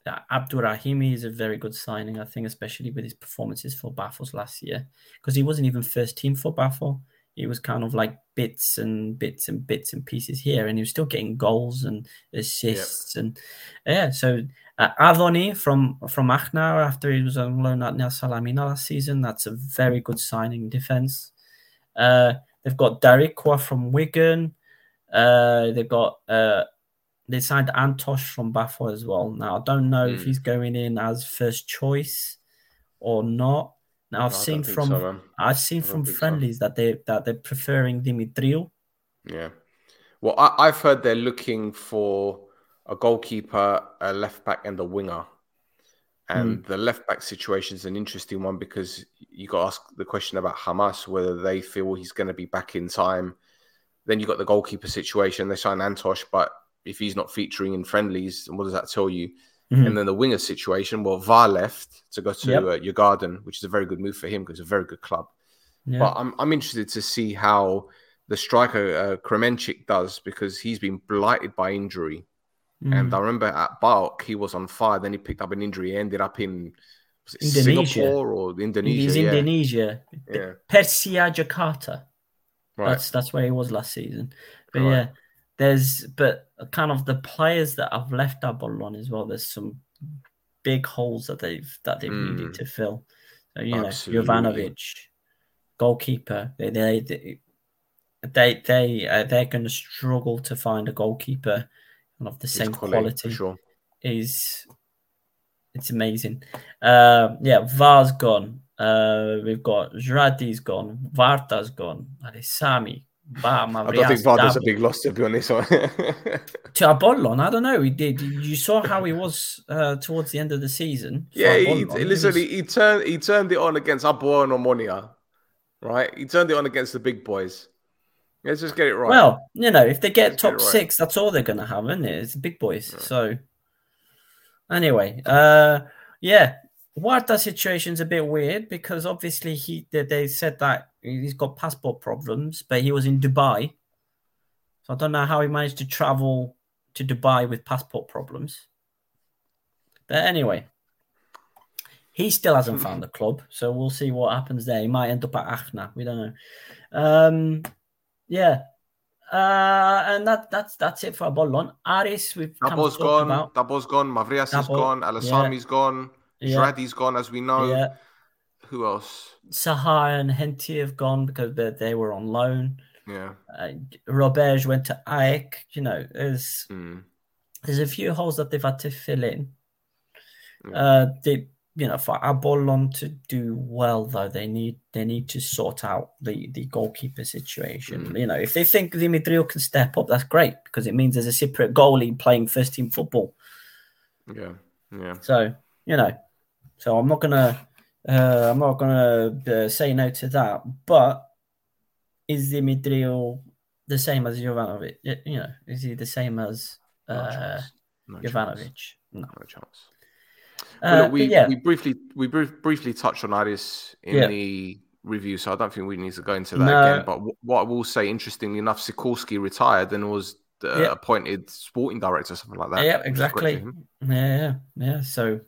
yeah, Abdurrahimi is a very good signing, I think, especially with his performances for Pafos last year, because he wasn't even first team for Pafos. He was kind of like bits and bits and bits and pieces here, and he was still getting goals and assists, and yeah. So uh, Avoni from from Achna after he was on loan at Nea Salamina last season, that's a very good signing defense. Uh, they've got Darikwa from Wigan. Uh, they've got uh, they signed Antosh from Pafos as well. Now I don't know if Mm. he's going in as first choice or not. Now I've No, seen from so. I've seen from think so. friendlies that they that they're preferring Dimitriou. Yeah. Well, I, I've heard they're looking for a goalkeeper, a left back, and a winger. And hmm. the left back situation is an interesting one because you got to ask the question about Hamas, whether they feel he's going to be back in time. Then you got the goalkeeper situation. They sign Antosh, but if he's not featuring in friendlies, what does that tell you? Mhm. And then the winger situation, well, VAR left to go to Yep. uh, your garden, which is a very good move for him because it's a very good club. Yeah. But I'm I'm interested to see how the striker uh, Kremenchik does because he's been blighted by injury. And Mm. I remember at Balk, he was on fire. Then he picked up an injury. He ended up in Indonesia. Singapore or Indonesia. He's yeah. Indonesia. Yeah. Persija Jakarta. Right. That's that's where he was last season. But Right. yeah, there's but kind of the players that have left Apollon as well. There's some big holes that they've that they Mm. needed to fill. So you know, Absolutely. Jovanovic, goalkeeper. They they they they, they uh, they're going to struggle to find a goalkeeper of the same quality, quality. sure. Is it's amazing. Uh, yeah, Var's gone. Uh, we've got Zrati's gone. Varta's gone. Alessami. Ba, I don't think Mavrias, Varda's a big loss to be honest. to Apollon. I don't know. He did. You saw how he was uh, towards the end of the season. yeah, he, Apollon. He listen, was- he, he turned he turned it on against Apoel and Omonia, right? He turned it on against the big boys. Let's just get it right. Well, you know, if they get Let's top it right. six, that's all they're going to have, isn't it? It's the big boys. Yeah. So, anyway, uh, yeah, Warta situation's a bit weird because obviously he they, they said that he's got passport problems, but he was in Dubai, so I don't know how he managed to travel to Dubai with passport problems. But anyway, he still hasn't found a club, so we'll see what happens there. He might end up at Achna. We don't know. Um, yeah. Uh, and that that's that's it for Apollon. Aris, we've Dabo's gone. about. Dabo's gone. Mavrias is gone. Alasami's gone. Yeah, Zradi's gone, as we know. yeah. Who else? Sahar and Henty have gone because they, they were on loan. Yeah. Uh, Robert went to AEK. You know, there's Mm. there's a few holes that they've had to fill in. Yeah. Uh, they, you know, for Apollon to do well though, they need they need to sort out the the goalkeeper situation. Mm. You know, if they think Dimitriou can step up, that's great because it means there's a Cypriot goalie playing first team football. Yeah. Yeah. So you know, so I'm not gonna Uh, I'm not going to uh, say no to that. But is Dimitriou the same as Jovanovic? You know, is he the same as uh. No Jovanovic? chance. No. No chance. Uh, Well, look, we yeah, we briefly we brief, briefly touched on Aris in Yeah. the review, so I don't think we need to go into that No. again. But w- what I will say, interestingly enough, Sikorski retired and was uh, Yeah. appointed sporting director, or something like that. yeah, which is great for exactly. Yeah, yeah, yeah. So,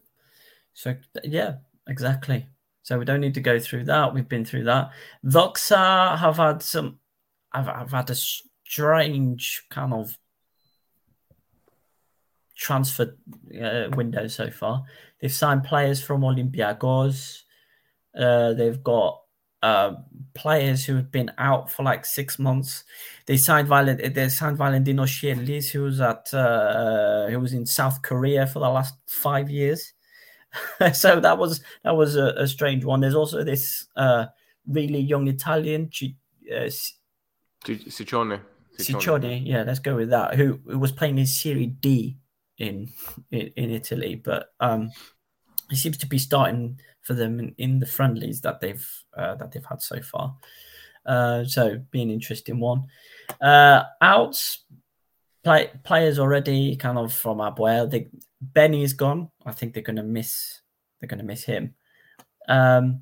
so yeah, exactly. So we don't need to go through that. We've been through that. Doxa have had some. I've, I've had a strange kind of transfer uh, window so far. They've signed players from Olympiacos. Uh, they've got uh, players who have been out for like six months. They signed Valent- they signed Valentino Sielis, who was at uh, who was in South Korea for the last five years. so that was that was a, a strange one. There's also this uh, really young Italian, uh, Ciccione. Ciccione, yeah, let's go with that. Who, who was playing in Serie D in in, in Italy, but um, he seems to be starting for them in, in the friendlies that they've uh, that they've had so far. Uh, so be an interesting one. Uh, outs play, players already kind of from Apoel. They, Benny's gone. I think they're going to miss. They're going to miss him. Um,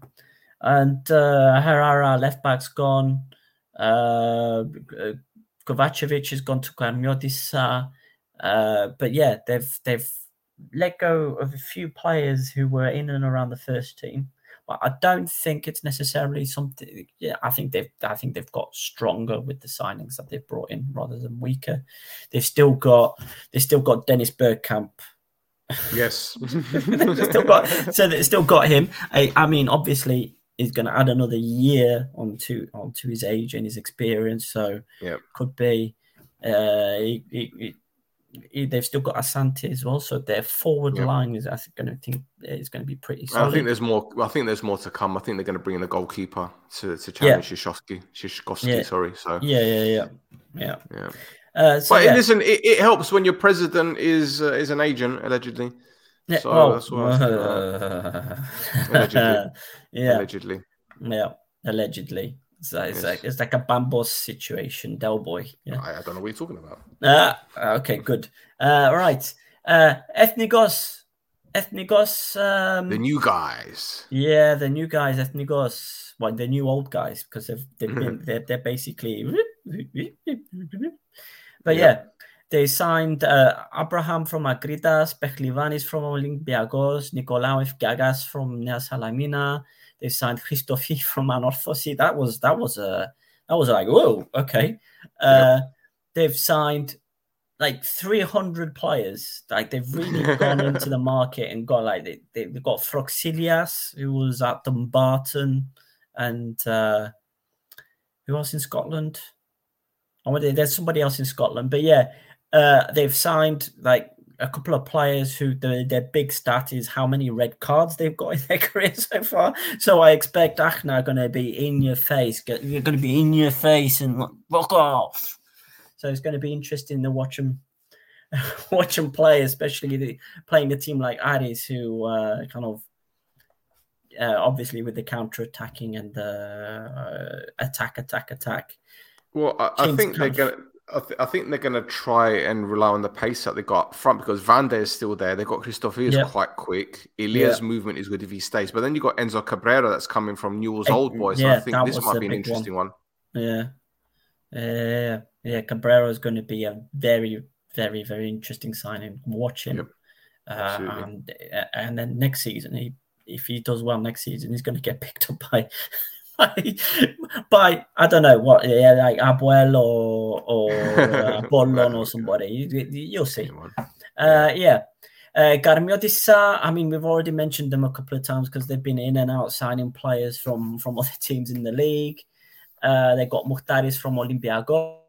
and uh, Herrera left back's gone. Uh, Kovacevic has gone to Karmiotissa. Uh, but yeah, they've they've let go of a few players who were in and around the first team. But I don't think it's necessarily something. Yeah, I think they've I think they've got stronger with the signings that they've brought in rather than weaker. They've still got they've still got Dennis Bergkamp Yes. Still got so they've still got him. I, I mean, obviously, he's going to add another year onto onto his age and his experience. So Yep. could be. Uh, he, he, he- he- they've still got Asante as well, so their forward Yep. line is I going to think is going to be pretty I think there's more. I think there's more to come. I think they're going to bring in a goalkeeper to to Yeah. challenge Shishkovsky. Shishkovsky, Yeah. sorry. So yeah, yeah, yeah, yeah. yeah. Uh, so but yeah, listen, it, it helps when your president is uh, is an agent allegedly. yeah, so that's what thinking Allegedly. yeah, Allegedly. yeah, allegedly. So it's Yes. like it's like a Bambos situation, Del Boy. Yeah. I, I don't know what you're talking about. Ah, okay, good. Uh, right. Uh, Ethnikos. Ethnikos. Um, The new guys. yeah, the new guys, Ethnikos. Well, the new old guys, because they've, they've been, they're, they're basically. But Yeah. yeah, they signed uh, Abraham from Agridas, Pechlivanis from Olympiacos, Nicolaou Gagas from Nea Salamina. They signed Christofi from Anorthosi. That was that was a that was like whoa okay. Uh, They've signed like 300 players. Like they've really gone into the market and got like they, they, they've got Froxilias who was at Dumbarton and uh, who else in Scotland? Oh, there- there's somebody else in Scotland, but yeah, uh, they've signed like a couple of players who the, their big stat is how many red cards they've got in their career so far. So I expect Achna are going to be in your face. You're going to be in your face and rock off. So it's going to be interesting to watch them, watch them play, especially the, playing a team like Aris, who uh, kind of uh, obviously with the counter attacking and the uh, attack, attack, attack. Well, I, I think they're gonna. I, th- I think they're gonna try and rely on the pace that they got up front because Van Der is still there. They've got Christophe is quite quick. Elias' movement is good if he stays, but then you've got Enzo Cabrera that's coming from Newell's old boys. yeah, I think this might be an big one. interesting one. Yeah. Yeah. Yeah. Cabrera is going to be a very, very, very interesting signing. Watch him. Yep. Uh, and, and then next season, he, if he does well next season, he's going to get picked up by, by, by I don't know what, yeah, like Apoel or, or uh, Apollon or somebody. You, you'll see. Uh, yeah. Uh, Karmiotissa, I mean, we've already mentioned them a couple of times because they've been in and out signing players from, from other teams in the league. Uh, they got Muhtaris from Olympiacos.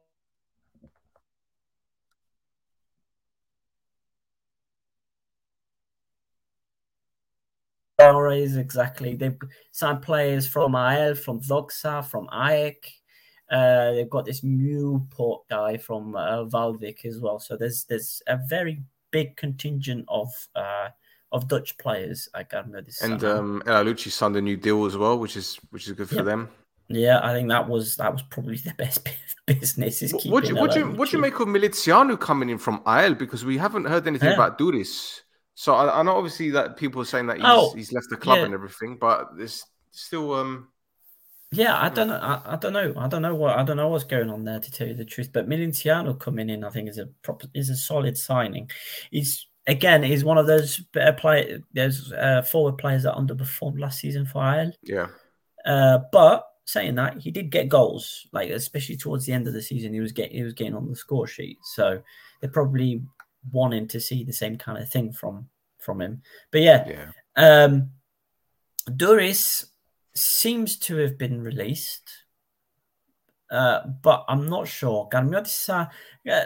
Always exactly. They've signed players from AEL, from Doxa, from AEK. Uh, they've got this Newport guy from uh, Waalwijk as well. So there's there's a very big contingent of uh, of Dutch players at Garmio this And summer. um, El signed a new deal as well, which is which is good for Yep. them. yeah, I think that was that was probably the best business. Is What, what do you what do you El what do you make of Miliziano coming in from IL because we haven't heard anything Yeah. about Duris. So I, I know obviously that people are saying that he's, Oh, he's left the club yeah. and everything, but there's still um Yeah, I don't know. I, I don't know. I don't know what I don't know what's going on there to tell you the truth. But Milinciano coming in, I think, is a proper is a solid signing. He's again, he's one of those better play those uh, forward players that underperformed last season for IL. yeah Uh, but saying that, he did get goals, like especially towards the end of the season, he was getting he was getting on the score sheet. So they're probably wanting to see the same kind of thing from from him. But yeah, yeah um, Duris seems to have been released, uh, but I'm not sure. Karmiotissa, uh,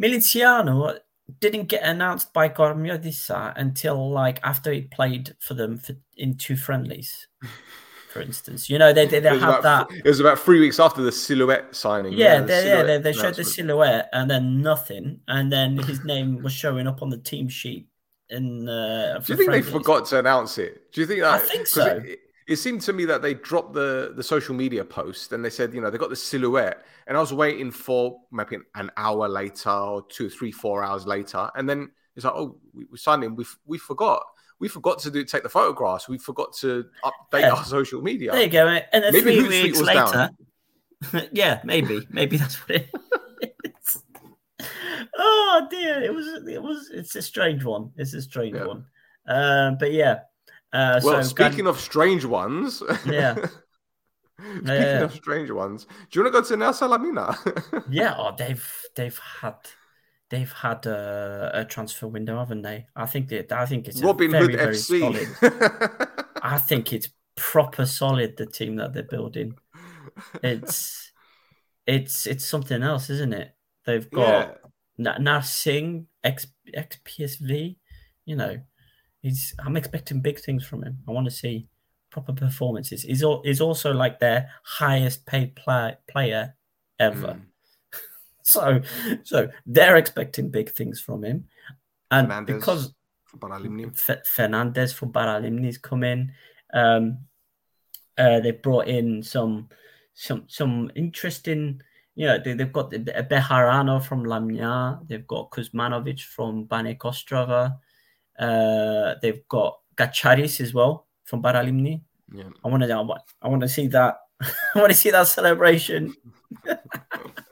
Miliziano didn't get announced by Karmiotissa until like after he played for them for, in two friendlies, for instance. You know, they they, they had about, that. it was about three weeks after the silhouette signing. Yeah, the they, yeah, they, they showed the silhouette and then nothing, and then his name was showing up on the team sheet. In uh, Do you think they forgot to announce it? Do you think that? I think so. It, it seemed to me that they dropped the the social media post and they said, you know, they got the silhouette, and I was waiting for maybe an hour later or two, three, four hours later, and then it's like, oh, we, we signed him. We we forgot. We forgot to do take the photographs. We forgot to update Yeah. our social media. There you go. And then Maybe three weeks later, yeah, maybe, maybe that's what it is. oh dear, it was, it was, it's a strange one. It's a strange Yeah. one. Um, but yeah. Uh, well, so speaking of strange ones, Yeah. speaking Yeah. of strange ones, do you want to go to Nea Salamina? yeah, oh, they've they've had they've had a, a transfer window, haven't they? I think that I think it's Robin very, Hood very FC. solid. I think it's proper solid. The team that they're building, it's it's it's something else, isn't it? They've got yeah. Na- Narsingh ex ex PSV. You know, he's. I'm expecting big things from him. I want to see proper performances. He's al- he's also like their highest paid play, player ever. Mm. So so they're expecting big things from him, and Fernandez because for. F- Fernandez from Paralimni's come in. Um, uh, they've brought in some some some interesting. You know, they, they've got the Bejarano from Lamia. They've got Kuzmanovic from Bane Kostrova. Uh, they've got Gacharis as well from Paralimni. Yeah. I want to I want to see that. I want to see that celebration.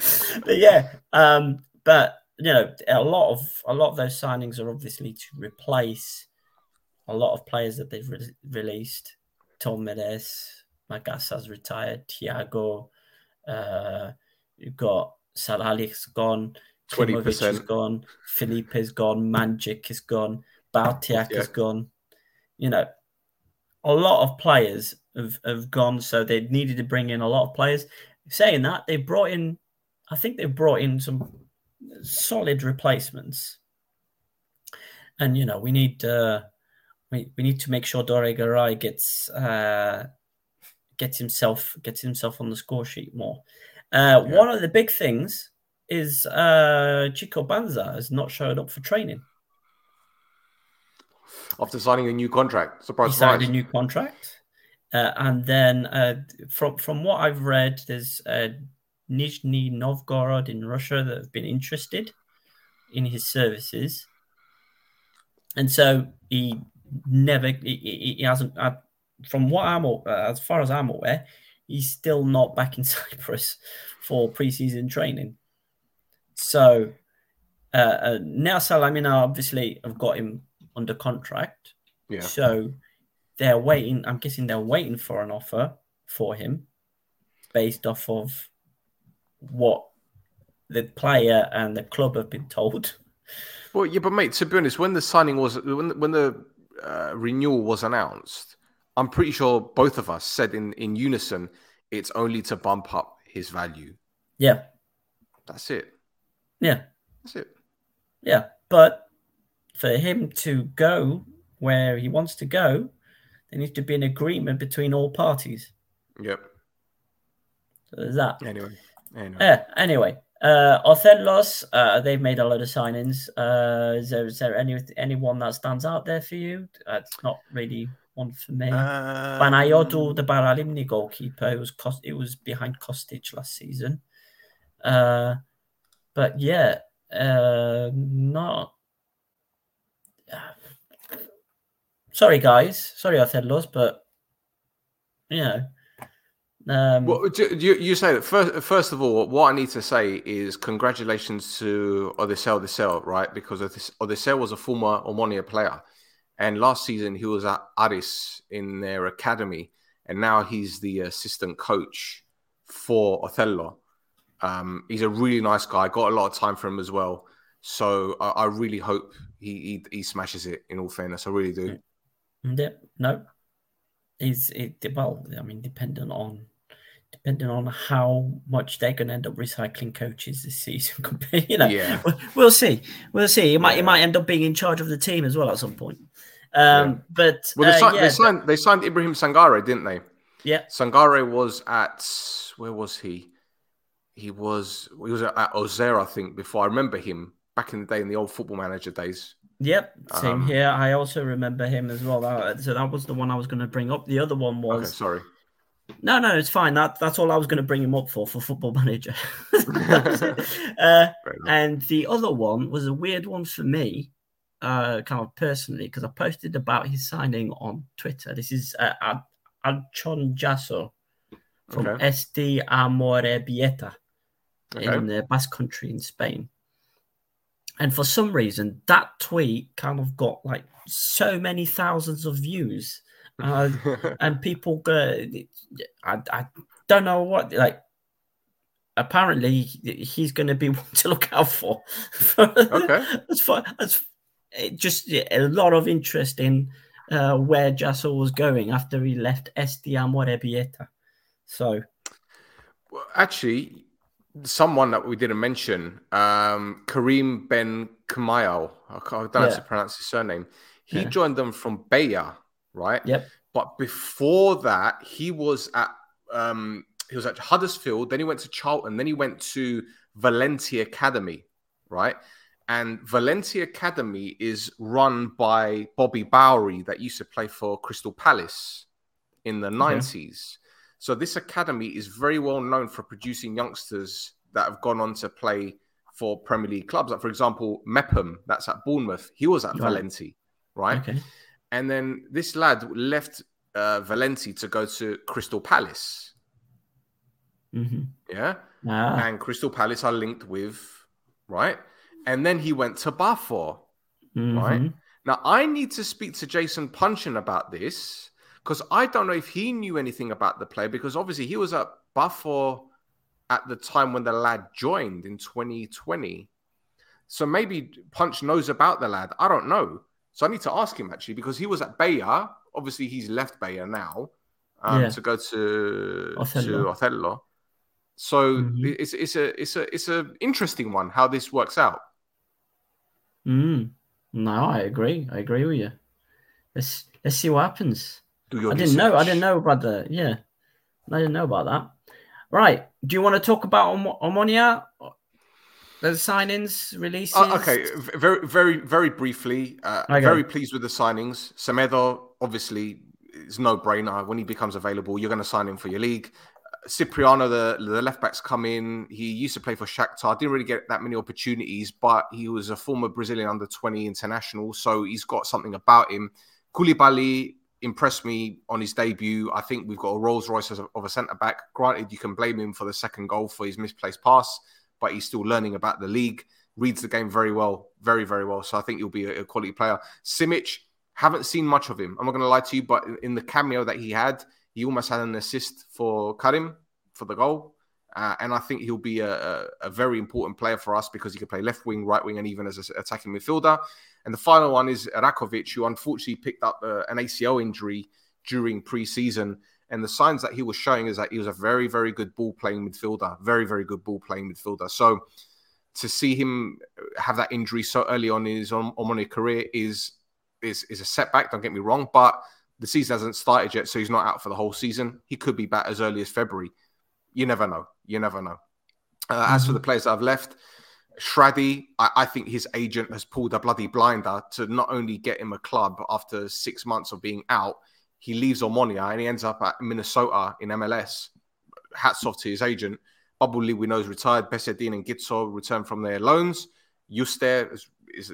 but yeah, um, but you know, a lot of a lot of those signings are obviously to replace a lot of players that they've re- released. Tom Medes, Magassa's retired. Thiago, uh, you've got Salalik's gone. Klimovic is 20%. gone. Felipe is gone. Manjic is gone. Baltiak is gone. You know, a lot of players have, have gone, so they needed to bring in a lot of players. Saying that, they brought in, I think they've brought in some solid replacements. And you know, we need uh, we, we need to make sure Dore Garay gets uh, gets himself gets himself on the score sheet more. Uh, Yeah. One of the big things is uh, Chico Banza has not showed up for training. After signing a new contract, surprise, he signed surprise. a new contract, uh, and then uh, from from what I've read, there's uh, Nizhny Novgorod in Russia that have been interested in his services, and so he never he, he, hasn't. Uh, from what I'm uh, as far as I'm aware, he's still not back in Cyprus for preseason training. So uh, uh, now Salamina obviously have got him under contract. yeah. So they're waiting. I'm guessing they're waiting for an offer for him based off of what the player and the club have been told. Well, yeah, but mate, to be honest, when the signing was when when the uh, renewal was announced, I'm pretty sure both of us said in in unison, it's only to bump up his value. Yeah, That's it. yeah, That's it. yeah. But for him to go where he wants to go, there needs to be an agreement between all parties. Yep. So there's that. Anyway. Anyway. Yeah. Anyway, Uh, Othellos, uh, they've made a lot of signings. Uh, is there is there any anyone that stands out there for you? Uh, it's not really one for me. Um, the Paralimni goalkeeper, it was cost it was behind Kostic last season. Uh, but yeah, uh, not. Sorry, guys. Sorry, Othellos, but you know. Um, Well, do- you, you say that first. First of all, what I need to say is congratulations to Odisel Odisel, right? Because Odis- Odisel was a former Omonia player, and last season he was at Aris in their academy, and now he's the assistant coach for Othello. Um, he's a really nice guy. Got a lot of time for him as well. So I, I really hope he, he he smashes it. In all fairness, I really do. Yeah, no. He's it well, I mean, depending on depending on how much they're gonna end up recycling coaches this season. you know, Yeah. we'll, we'll see. We'll see. He might he might end up being in charge of the team as well at some point. Um but Well, they, uh, signed, yeah, they signed they signed Ibrahim Sangare, didn't they? yeah, Sangare was at where was he? He was he was at Ozer, I think. Before I remember him back in the day in the old football manager days. Yep, same Um, here. I also remember him as well. So that was the one I was going to bring up. The other one Okay, was sorry. No, no, it's fine. That that's all I was going to bring him up for for Football Manager. Uh, and the other one was a weird one for me, uh, kind of personally, because I posted about his signing on Twitter. This is uh, Ad- Adchon Jasso from Okay. SD Amorebieta Okay. in the Basque Country in Spain. And for some reason, that tweet kind of got like so many thousands of views. Uh, and people go, I, I don't know what, like, apparently he's going to be one to look out for. Okay. As far as it just a lot of interest in uh, where Jasso was going after he left SD Amore Bieta. So, Well, Actually, someone that we didn't mention, um, Kareem Ben Kamayal. I don't know how to pronounce his surname. He Yeah. joined them from Bayer, right? yep. But before that, he was at um, he was at Huddersfield. Then he went to Charlton. Then he went to Valenti Academy, right? And Valenti Academy is run by Bobby Bowry, that used to play for Crystal Palace in the nineties. So this academy is very well known for producing youngsters that have gone on to play for Premier League clubs. Like for example, Mepham, that's at Bournemouth. He was at Right. Valenti, right? Okay. And then this lad left uh, Valenti to go to Crystal Palace. hmm Yeah. Ah, And Crystal Palace are linked with, right? And then he went to Pafos. right? mhm. Now, I need to speak to Jason Puncheon about this because I don't know if he knew anything about the player because obviously he was at Pafos at the time when the lad joined in 2020. So maybe Punch knows about the lad. I don't know. So I need to ask him actually because he was at Bayer. Obviously, he's left Bayer now um, Yeah. to go to Othello. to Othello. So Mhm. it's it's a it's a it's a interesting one how this works out. Mm. No, I agree. I agree with you. Let's let's see what happens. I didn't know. I didn't know about the yeah. I didn't know about that. Right. Do you want to talk about Om- Omonia? The signings, releases. Uh, okay, very, very, very briefly. Uh, Okay. Very pleased with the signings. Semedo, obviously, is no brainer. When he becomes available, you're going to sign him for your league. Cipriano, the the left backs come in. He used to play for Shakhtar. Didn't really get that many opportunities, but he was a former Brazilian under 20 international, so he's got something about him. Koulibaly impressed me on his debut. I think we've got a Rolls Royce of a centre back. Granted, you can blame him for the second goal for his misplaced pass, but he's still learning about the league. Reads the game very well, very very well. So I think he'll be a, quality player. Simic, haven't seen much of him. I'm not going to lie to you, but in, in the cameo that he had, he almost had an assist for Karim for the goal. Uh, and I think he'll be a, a, a very important player for us because he can play left wing, right wing, and even as an attacking midfielder. And the final one is Rakovic, who unfortunately picked up uh, an ACL injury during pre-season. And the signs that he was showing is that he was a very, very good ball playing midfielder, very, very good ball playing midfielder. So to see him have that injury so early on in his on, on his career is is is a setback. Don't get me wrong, but the season hasn't started yet, so he's not out for the whole season. He could be back as early as February. You never know. You never know. Uh, as for the players that I've left, Shradi, I, I think his agent has pulled a bloody blinder to not only get him a club after six months of being out, he leaves Omonia and he ends up at Minnesota in MLS. Hats off to his agent. Bubbly, we know, is retired. Besedin and Gitzo returned from their loans. Yuster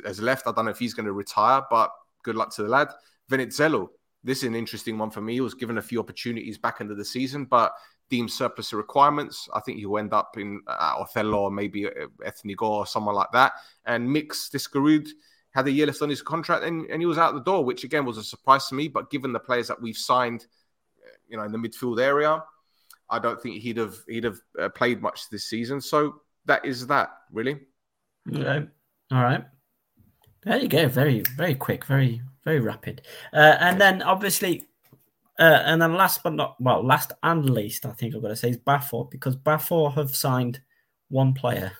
has, left. I don't know if he's going to retire, but good luck to the lad. Venizelos, this is an interesting one for me. He was given a few opportunities back into the season, but deemed surplus to requirements. I think he'll end up in uh, Othello or maybe uh, Ethnikos or someone like that. And Mix Diskerud had a year left on his contract and, and he was out the door, which again was a surprise to me. But given the players that we've signed, uh, you know, in the midfield area, I don't think he'd have he'd have uh, played much this season. So that is that really. Okay. All right. There you go. Very very quick. Very very rapid. Uh, and then obviously uh, and then last but not well, last and least, I think I've got to say is Bafor because Bafor have signed one player.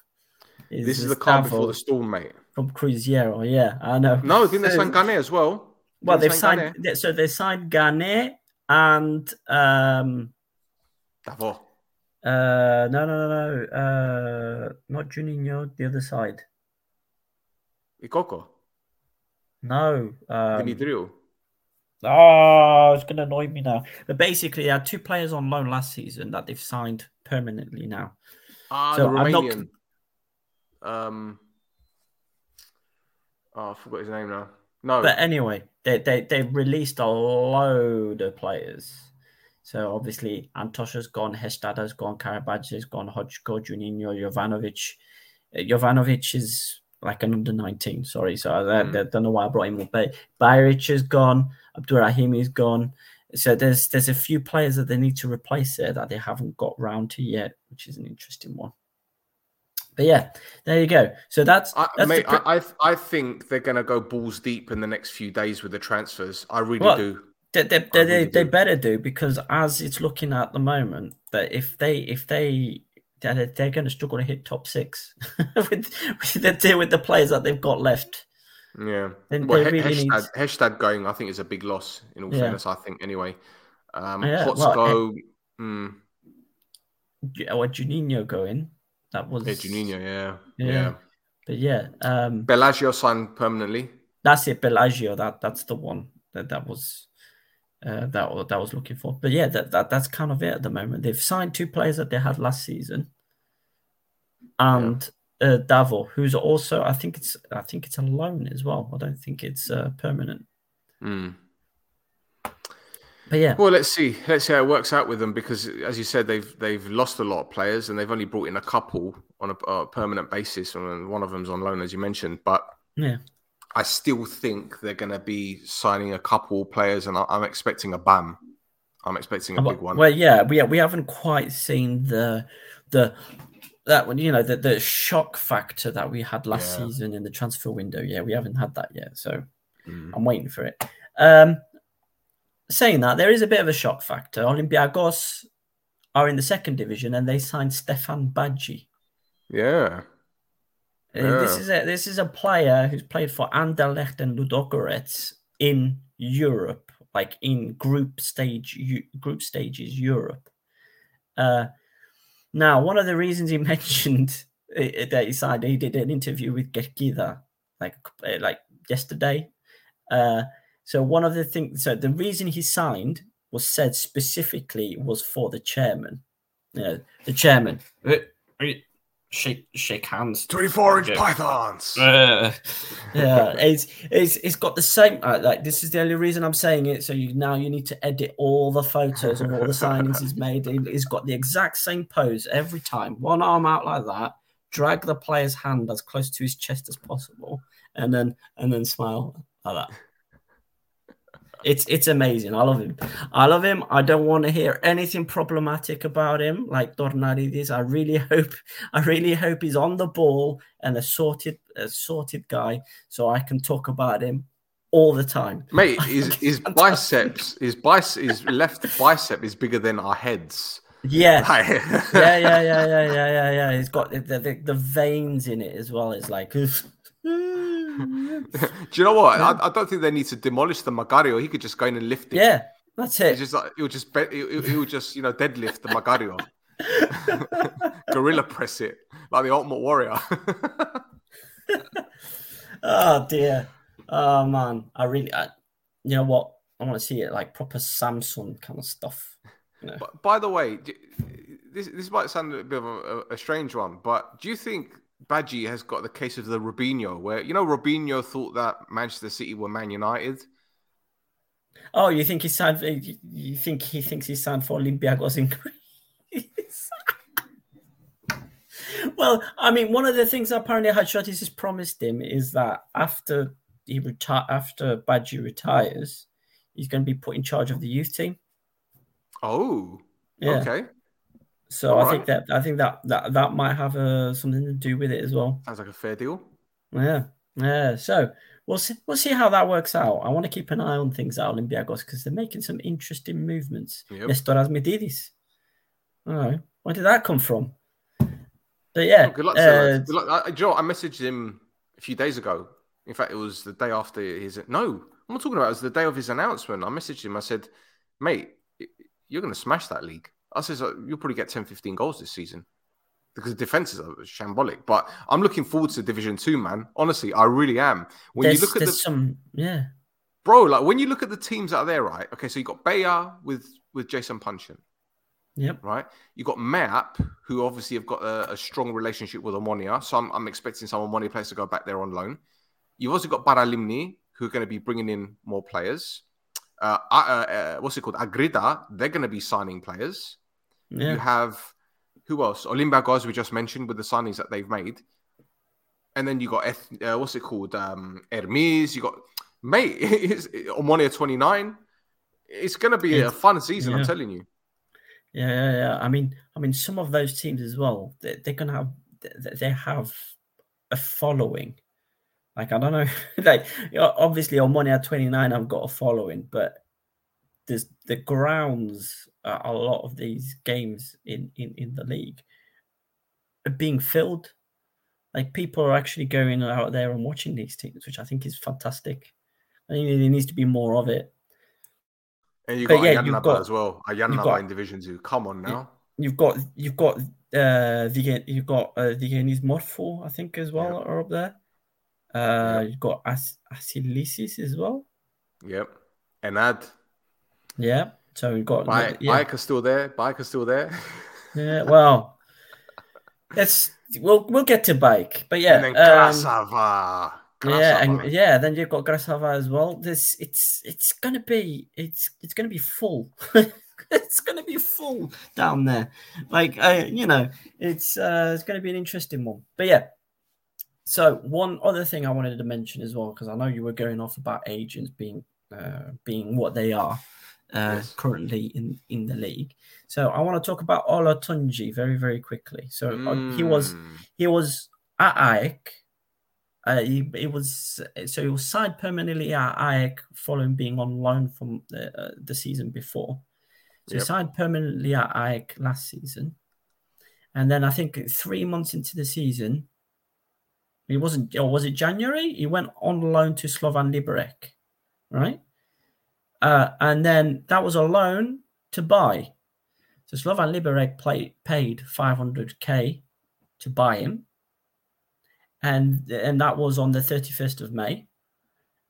Is this is the calm before the storm, mate. From Cruzeiro, yeah, I know. No, didn't they sign Gane as well? Well, they've signed. Gane? So they signed Gane and um. Davor. Uh, no, no, no, no. Uh, not Juninho. The other side. Ikoko. No. Um, Dimitriou. Oh, it's going to annoy me now. But basically, they had two players on loan last season that they've signed permanently now. Ah, so the Romanian. Not... Um. Oh, I forgot his name now. No. But anyway, they they they released a load of players. So obviously, Antosha's gone, Hestada's gone, Karabadze's gone, Hodgko, Juninho, Jovanovic. Uh, Jovanovic is like an under 19, sorry. So I, mm. I, don't know why I brought him up. But Bayric is gone. Abdurrahimi's gone. So there's there's a few players that they need to replace there that they haven't got round to yet, which is an interesting one. But yeah, there you go. So that's, I, that's mate, the... I, I think they're going to go balls deep in the next few days with the transfers. I really well, do. They, they, they, really they, do. better do because as it's looking at the moment, that if they if they they're, they're going to struggle to hit top six with with the deal with the players that they've got left. Yeah. Then well, really need... going, I think, is a big loss. In all yeah. fairness, I think anyway. Um, yeah, Hotsko, well, mm. or Juninho going. That was yeah, Juninho, yeah. yeah, yeah. But yeah, um, Bellagio signed permanently. That's it, Bellagio. That that's the one that that was uh, that that was looking for. But yeah, that, that that's kind of it at the moment. They've signed two players that they had last season, and yeah. uh, Davo, who's also I think it's I think it's a loan as well. I don't think it's uh, permanent. Mm. But yeah. Well, let's see. Let's see how it works out with them because, as you said, they've they've lost a lot of players and they've only brought in a couple on a, a permanent basis, and one of them's on loan, as you mentioned. But yeah, I still think they're going to be signing a couple players, and I'm expecting a bam. I'm expecting a big one. Well, yeah, we we haven't quite seen the the that one, you know, the the shock factor that we had last yeah. season in the transfer window. Yeah, we haven't had that yet, so mm. I'm waiting for it. Um, saying that, there is a bit of a shock factor. Olympiacos are in the second division, and they signed Stefan Badji. Yeah. Yeah. This is a this is a player who's played for Anderlecht and Ludogorets in Europe, like in group stage group stages Europe. Uh, now, one of the reasons he mentioned that he signed, he did an interview with Gerkida like uh, like yesterday. Uh, so one of the things, so the reason he signed was said specifically was for the chairman. You know, the chairman shake shake hands. Three four inch pythons. Uh, yeah, it's it's it's got the same. Uh, like this is the only reason I'm saying it. So you now you need to edit all the photos of all the signings he's made. He's got the exact same pose every time. One arm out like that. Drag the player's hand as close to his chest as possible, and then and then smile like that. It's it's amazing. I love him. I love him. I don't want to hear anything problematic about him, like Tornaridis. I really hope I really hope he's on the ball and a sorted a sorted guy, so I can talk about him all the time. Mate, his, his biceps, his bicep, his left bicep is bigger than our heads. Yeah. yeah, yeah, yeah, yeah, yeah, yeah, yeah. He's got the, the, the veins in it as well. It's like Do you know what? Yeah. I, I, don't think they need to demolish the Magario. He could just go in and lift it. Yeah, that's it. Just like he'll just be, he'll, he'll just you know deadlift the Magario. Gorilla press it like the Ultimate Warrior. oh dear. Oh man, I really, I, you know what? I want to see it like proper Samsung kind of stuff. You know? But by the way, this this might sound a bit of a, a strange one, but do you think Badgie has got the case of the Robinho, where you know Robinho thought that Manchester City were Man United? Oh, you think he signed? You think he thinks he signed for Olympiacos in Greece? well, I mean, one of the things apparently Hachotis has promised him is that after he retire, after Badgie retires, he's going to be put in charge of the youth team. Oh, yeah. okay. So All I right. think that I think that that that might have uh, something to do with it as well. Sounds like a fair deal. Yeah, yeah. So we'll see. We'll see how that works out. I want to keep an eye on things at Olympiacos because they're making some interesting movements. Yep. All right, where did that come from? But yeah, oh, good luck. Uh, good luck. I, Joe, I messaged him a few days ago. In fact, it was the day after his. No, I'm not talking about. It was the day of his announcement. I messaged him. I said, "Mate, you're going to smash that league." I said, "You'll probably get 10, 15 goals this season." because the defenses are shambolic. But I'm looking forward to Division Two, man. Honestly, I really am. When there's, you look at the some, yeah, bro, like when you look at the teams out there, right? Okay, so you got Bayer with with Jason Puncheon. Yep. Right. You got Map, who obviously have got a, a strong relationship with Omonia. So I'm, I'm expecting some Omonia players to go back there on loan. You've also got Paralimni, who are going to be bringing in more players. Uh, uh, uh, what's it called? Agrida, they're going to be signing players. Yeah. You have who else? Olimba guys we just mentioned with the signings that they've made. And then you got, uh, what's it called? Um, Hermes. You got, mate, it's Omonia 29. It's going to be it's, a fun season, yeah. I'm telling you. Yeah, yeah, yeah. I mean, I mean, some of those teams as well. They, they're gonna have, they have a following. Like I don't know, like obviously Omonia 29 I've got a following, but there's the grounds uh, a lot of these games in, in in the league are being filled. Like people are actually going out there and watching these teams which i think is fantastic. I think there needs to be more of it. And you got yeah, Ayia Napa got, as well. Ayia Napa in division two. Come on now. you've got you've got uh the you've got uh, the Guyanese Morpho I think as well yep. are up there. Uh yep. you've got As- Asilisis as well. Yep. And Enad. Yeah. So we've got bike, yeah. bike is still there. Bike is still there. yeah. Well, let's we'll we'll get to bike, but yeah. And then um, Yeah, and yeah, then you've got Grasava as well. This it's it's gonna be it's it's gonna be full. it's gonna be full down there. Like uh, you know, it's uh it's gonna be an interesting one. But yeah. So one other thing I wanted to mention as well, because I know you were going off about agents being uh being what they are uh, yes. currently in, in the league. So I want to talk about Olatunji very very quickly. So mm. he was hmm. he was at AEK. Uh, he, he was so he was signed permanently at AEK following being on loan from the, uh, the season before. So yep. he signed permanently at AEK last season, and then I think three months into the season, he wasn't or was it January? He went on loan to Slovan Liberec, right? Uh, and then that was a loan to buy. So Slovan Liberec play, paid 500k to buy him. And, and that was on the 31st of May.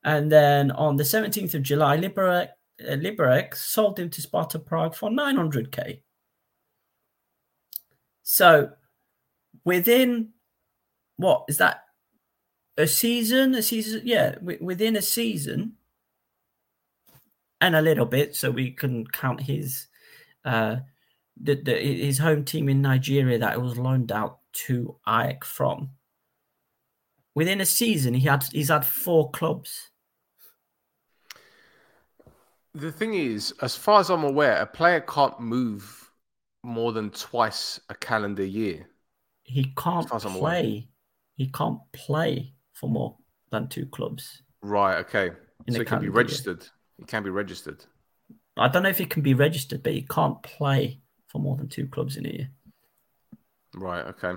And then on the 17th of July, Liberec, uh, Liberec sold him to Sparta Prague for 900k. So within what is that? A season? A season? Yeah, within a season, and a little bit, so we can count his uh, the, the his home team in Nigeria that it was loaned out to AEK from. Within a season, he had he's had four clubs. The thing is, as far as I'm aware, a player can't move more than twice a calendar year. He can't play. He can't play for more than two clubs. Right. Okay. so he can be registered. Year. It can't be registered. I don't know if he can be registered, but you can't play for more than two clubs in a year. Right. Okay.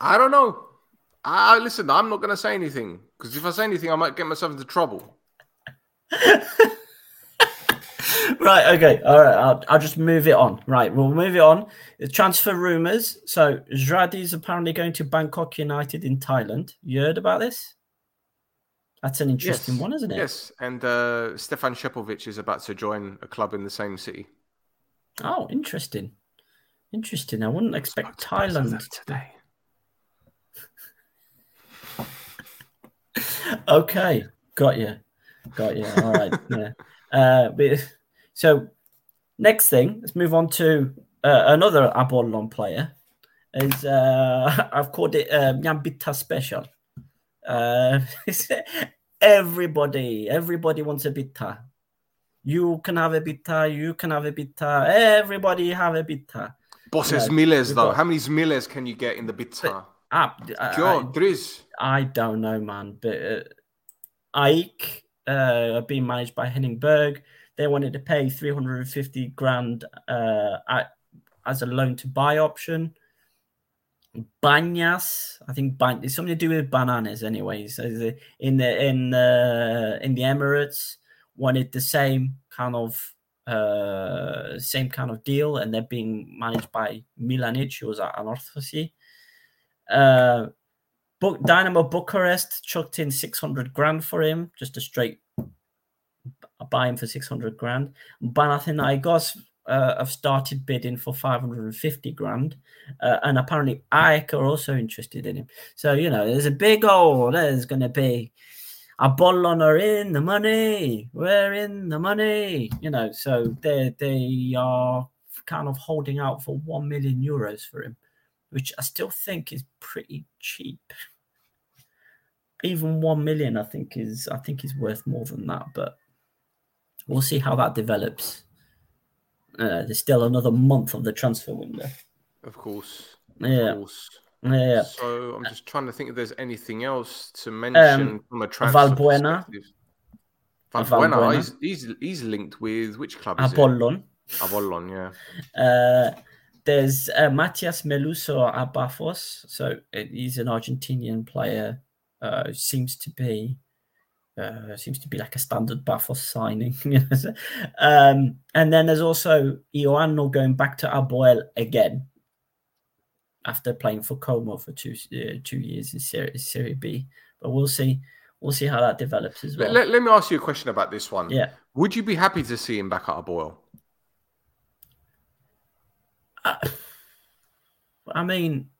I don't know. I listen. I'm not going to say anything because if I say anything, I might get myself into trouble. right. Okay. All right. I'll, I'll just move it on. Right. We'll move it on. The transfer rumors. So Zradi is apparently going to Bangkok United in Thailand. You heard about this? That's an interesting yes. one, isn't it? Yes, and uh, Stefan Shepovic is about to join a club in the same city. Oh, interesting. Interesting. I wouldn't expect Thailand today. okay, got you, got you. All right, yeah. Uh, but, so next thing, let's move on to uh, another Apollon player. Is uh, I've called it uh, Nyambita Special. Uh, everybody, everybody wants a bita. You can have a bita. You can have a bita. Everybody have a bita. Bosses yeah, Miles though. Got... How many Miles can you get in the? Ah, God, there is. I don't know, man. But uh, Ike, uh, being managed by Henning Berg, they wanted to pay 350 grand uh, at, as a loan to buy option. Baniyas, I think ban- it's something to do with bananas, anyways. In the in the in the Emirates, wanted the same kind of uh same kind of deal, and they're being managed by Milanic, who was at Anorthosis. Uh, Book Dynamo Bucharest chucked in 600 grand for him, just a straight buy him for 600 grand. Panathinaikos uh, have started bidding for 550 grand, uh, and apparently AEK are also interested in him. So you know, there's a big hole. There's going to be Apollon are in the money. We're in the money. You know, so they they are kind of holding out for one million euros for him, which I still think is pretty cheap. Even one million, I think is I think is worth more than that, but we'll see how that develops. Uh, there's still another month of the transfer window. Of course. Yeah. Course. Yeah. So I'm just trying to think if there's anything else to mention um, from a transfer Valbuena. perspective. Valbuena, Valbuena. He's, he's, he's linked with which club? Is Apollon. It? Apollon, yeah. Uh, there's uh, Matias Meluso at Pafos. So uh, he's an Argentinian player. Uh, seems to be uh, seems to be like a standard Pafos signing. um, and then there's also Ioannou going back to APOEL again after playing for Como for two uh, two years in Serie, Serie B. But we'll see. We'll see how that develops as well. Let, let, me ask you a question about this one. Yeah. Would you be happy to see him back at APOEL? Uh, I mean,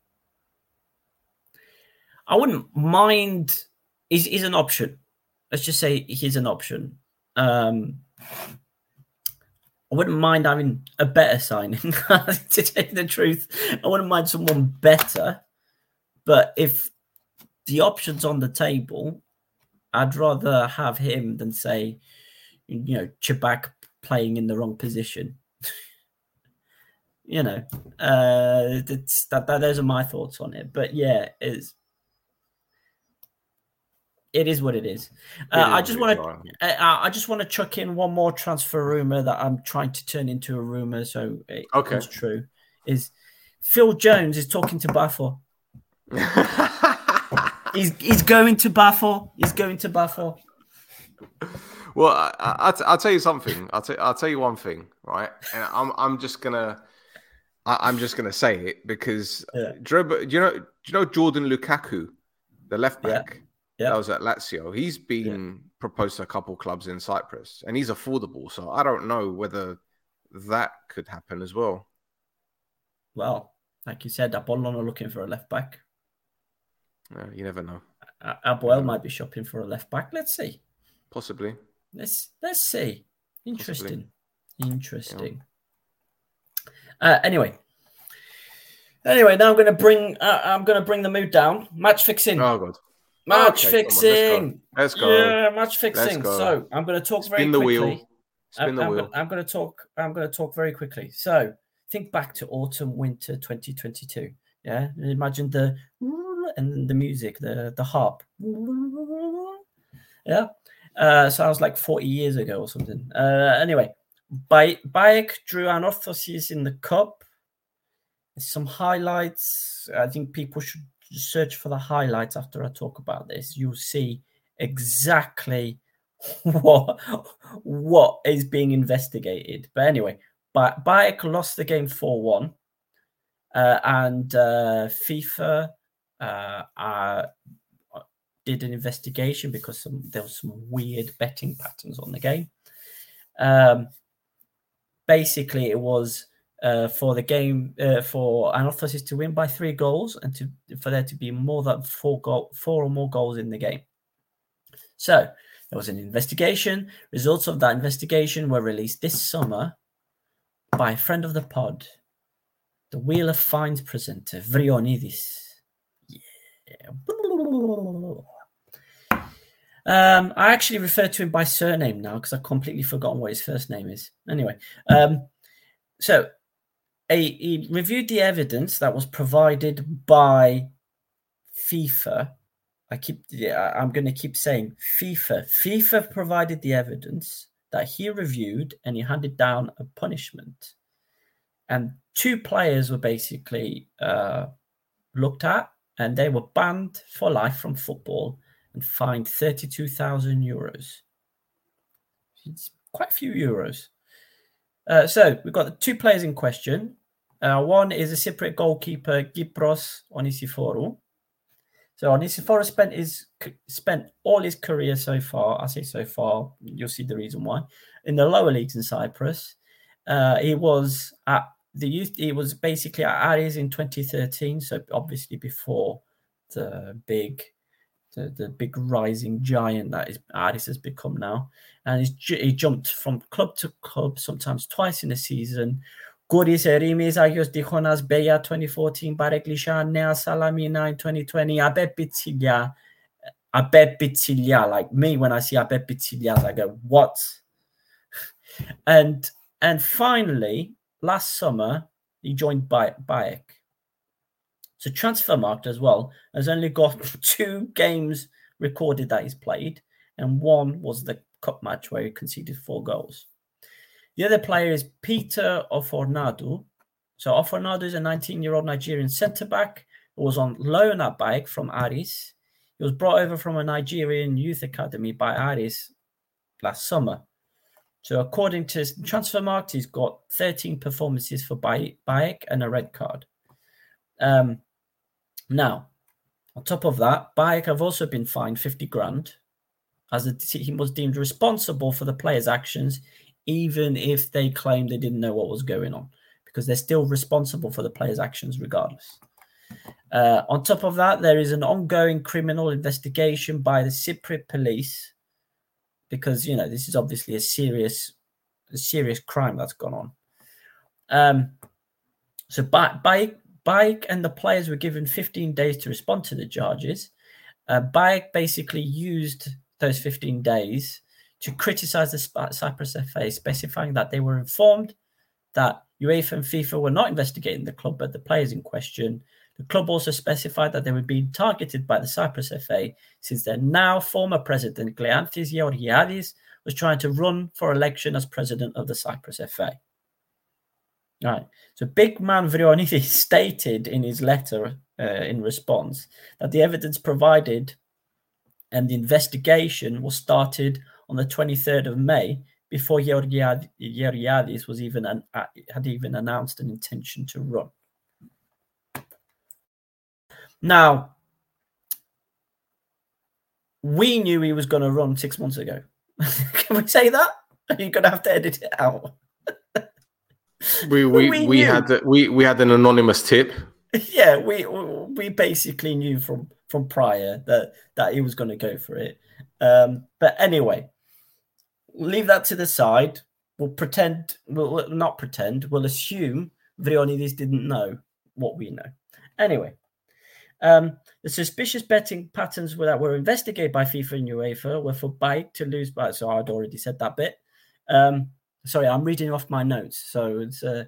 I wouldn't mind. Is is an option let's just say he's an option. Um, I wouldn't mind having a better signing. to tell you the truth, I wouldn't mind someone better. But if the options on the table, I'd rather have him than say, you know, Chabak playing in the wrong position. you know, uh, that, that those are my thoughts on it. But yeah, it's it is what it is. Uh, I just want to. Uh, I just want to chuck in one more transfer rumor that I'm trying to turn into a rumor, so it okay. it's true. Is Phil Jones is talking to Bafo. he's he's going to Bafo. He's going to Bafo. Well, I, will tell you something. I'll, t- I'll tell you one thing, right? And I'm I'm just gonna I, am just gonna say it because yeah. do, you know, do you know do you know Jordan Lukaku, the left back? Yeah yeah. that was at Lazio. He's been yeah. proposed to a couple clubs in Cyprus, and he's affordable. So I don't know whether that could happen as well. Well, like you said, Apollon are looking for a left back. You never know. APOEL might be shopping for a left back. Let's see. Possibly. Let's let's see. Interesting. Possibly. Interesting. Yeah. Uh, anyway, anyway, now I'm going to bring uh, I'm going to bring the mood down. Match fixing. Oh god. Match okay, fixing. Let's go. Let's go. Yeah, match fixing. So I'm going to talk very Spin the quickly. Wheel. Spin I'm, the I'm, wheel. I'm going to talk. I'm going to talk very quickly. So think back to autumn, winter, 2022. Yeah, imagine the and the music, the the harp. Yeah, uh, sounds like 40 years ago or something. Uh, anyway, by BAEK drew Anorthosis in the cup. Some highlights. I think people should search for the highlights after I talk about this, you'll see exactly what what is being investigated. But anyway, BAEK lost the game 4 1. Uh, and uh, FIFA uh, uh, did an investigation because some, there was some weird betting patterns on the game. Um, basically, it was uh, for the game uh, for Anorthosis to win by three goals and to for there to be more than four goal, four or more goals in the game. So there was an investigation. Results of that investigation were released this summer by a friend of the pod, the Wheel of Fines presenter, Vrionidis. Yeah. Um, I actually refer to him by surname now because I've completely forgotten what his first name is. Anyway, um, so a, he reviewed the evidence that was provided by FIFA. I keep I'm going to keep saying FIFA. FIFA provided the evidence that he reviewed and he handed down a punishment. And two players were basically uh, looked at and they were banned for life from football and fined 32,000 euros. It's quite a few euros. Uh, so we've got the two players in question. Uh, one is a Cypriot goalkeeper, Gippros Onisiforu. So Onisiforu spent his spent all his career so far. I say so far. You'll see the reason why. In the lower leagues in Cyprus, uh, he was at the youth. He was basically at Aris in 2013. So obviously before the big the, the big rising giant that is Aris has become now. And he jumped from club to club, sometimes twice in a season. Goris Erimis Agios Dichonas Beya 2014, Bareklisha Nea Salamina in 2020, Abeb Bitilia. Abeb Bitilia, like me when I see Abeb Bitilia, I go, what? and and finally, last summer, he joined BAEK. So Transfermarkt as well has only got two games recorded that he's played, and one was the cup match where he conceded four goals. The other player is Peter Ofornadu. So Ofornadu is a 19-year-old Nigerian centre back who was on loan at BAEK from Aris. He was brought over from a Nigerian youth academy by Aris last summer. So according to Transfermarkt, he's got 13 performances for BAEK and a red card. Um, now, on top of that, BAEK have also been fined 50 grand as the team was deemed responsible for the players' actions, even if they claim they didn't know what was going on, because they're still responsible for the players' actions regardless. Uh, on top of that, there is an ongoing criminal investigation by the Cypriot police, because you know this is obviously a serious, a serious crime that's gone on. Um, so by, by and the players were given 15 days to respond to the charges. Uh, BAEK basically used those 15 days to criticize the Cyprus FA, specifying that they were informed that UEFA and FIFA were not investigating the club but the players in question. The club also specified that they were being targeted by the Cyprus FA since their now former president, Kleanthis Georgiadis, was trying to run for election as president of the Cyprus FA. Right. So Big Man Vrionidis stated in his letter uh, in response that the evidence provided and the investigation was started on the 23rd of May before Georgiadis was even an, uh, had even announced an intention to run. Now, we knew he was going to run six months ago. Can we say that? Are you going to have to edit it out? we we, we, we had the, we we had an anonymous tip. Yeah, we we basically knew from from prior that that he was going to go for it. Um, but anyway, leave that to the side. We'll pretend. We'll not pretend. We'll assume Vrionidis didn't know what we know. Anyway, um, the suspicious betting patterns that were investigated by FIFA and UEFA were for BAEK to lose by. So I'd already said that bit. Um, Sorry, I'm reading off my notes. So it's, uh,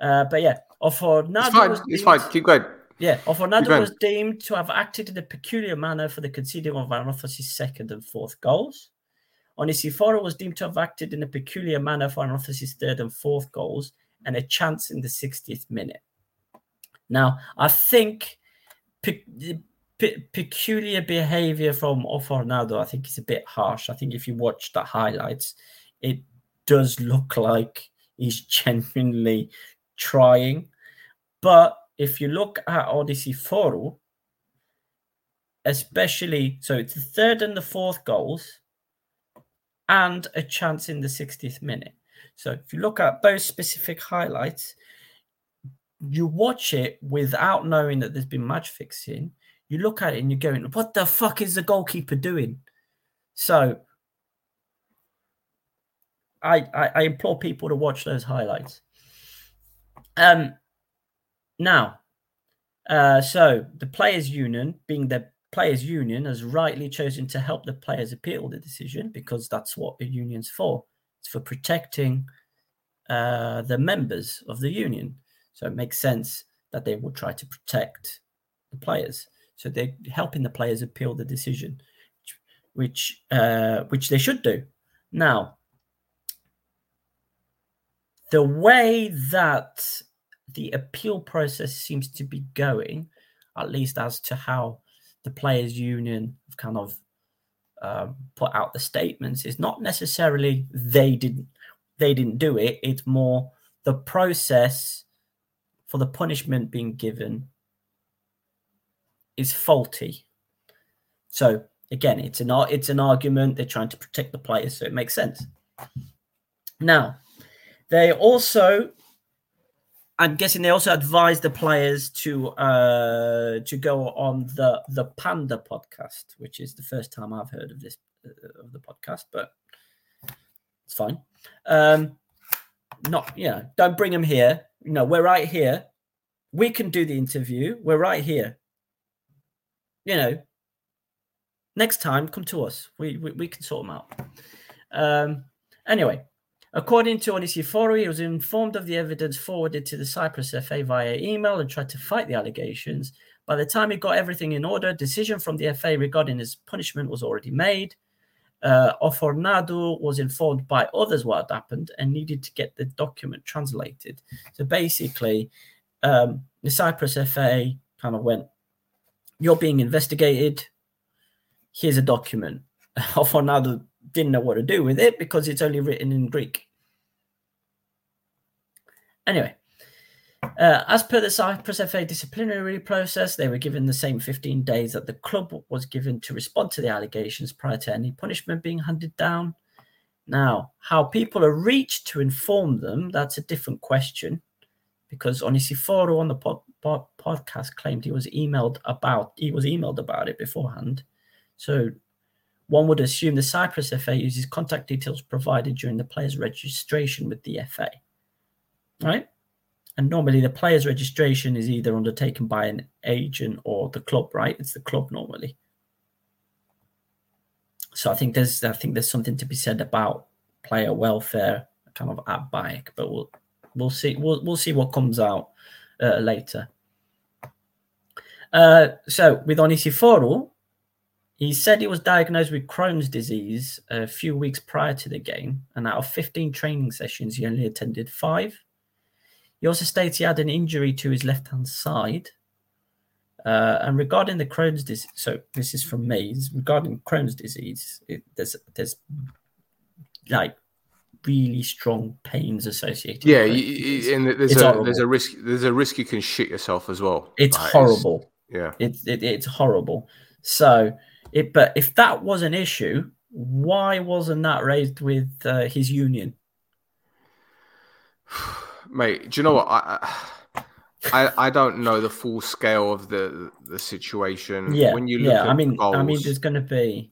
uh, but yeah, Ofornadu. It's fine. Deemed, it's fine. Keep going. Yeah, Ofornadu was deemed to have acted in a peculiar manner for the conceding of Anorthosis' second and fourth goals. Onisiforu was deemed to have acted in a peculiar manner for Anorthosis' third and fourth goals and a chance in the 60th minute. Now, I think pe- peculiar behavior from Ofornado, I think, is a bit harsh. I think if you watch the highlights, it does look like he's genuinely trying. But if you look at Odysseiforo, especially so it's the third and the fourth goals and a chance in the 60th minute. So if you look at those specific highlights, you watch it without knowing that there's been match fixing. You look at it and you're going, what the fuck is the goalkeeper doing? So I, I, I implore people to watch those highlights. Um now, uh, so the players' union, being the players' union, has rightly chosen to help the players appeal the decision because that's what a union's for. It's for protecting uh, the members of the union. So it makes sense that they will try to protect the players. So they're helping the players appeal the decision, which uh, which they should do. Now, the way that the appeal process seems to be going, at least as to how the players' union have kind of uh, put out the statements, is not necessarily they didn't they didn't do it. It's more the process for the punishment being given is faulty. So again, it's an it's an argument. They're trying to protect the players, so it makes sense. Now, they also I'm guessing they also advised the players to uh, to go on the the Panda podcast, which is the first time I've heard of this uh, of the podcast, but it's fine. Um, not yeah, don't bring them here. No, we're right here. We can do the interview. We're right here. You know, next time come to us. We we, we can sort them out. Um, anyway, According to Onisiphori, he was informed of the evidence forwarded to the Cyprus FA via email and tried to fight the allegations. By the time he got everything in order, decision from the FA regarding his punishment was already made. Uh, Ofornado was informed by others what had happened and needed to get the document translated. So basically, um, the Cyprus FA kind of went, "You're being investigated. Here's a document." Ofornado didn't know what to do with it because it's only written in Greek. Anyway, uh, as per the Cyprus FA disciplinary process, they were given the same 15 days that the club was given to respond to the allegations prior to any punishment being handed down. Now, how people are reached to inform them, that's a different question because Onisiforo on the pod, pod, podcast claimed he was emailed about he was emailed about it beforehand. So one would assume the Cyprus FA uses contact details provided during the player's registration with the FA. Right? And normally the player's registration is either undertaken by an agent or the club, right? It's the club normally. So I think there's I think there's something to be said about player welfare kind of at BAEK, but we'll we'll see we'll we'll see what comes out uh, later. Uh, so with Onisiforo, he said he was diagnosed with Crohn's disease a few weeks prior to the game, and out of 15 training sessions, he only attended five. He also states he had an injury to his left hand side. Uh, and regarding the Crohn's disease, so this is from me. Regarding Crohn's disease, it, there's there's like really strong pains associated. Yeah, you, and there's it's a horrible. there's a risk there's a risk you can shit yourself as well. It's horrible. It's, yeah, it's it, it's horrible. So it, but if that was an issue, why wasn't that raised with uh, his union? Mate, do you know what? I, I I don't know the full scale of the the situation. Yeah, when you look yeah. I mean, goals, I mean, there's going to be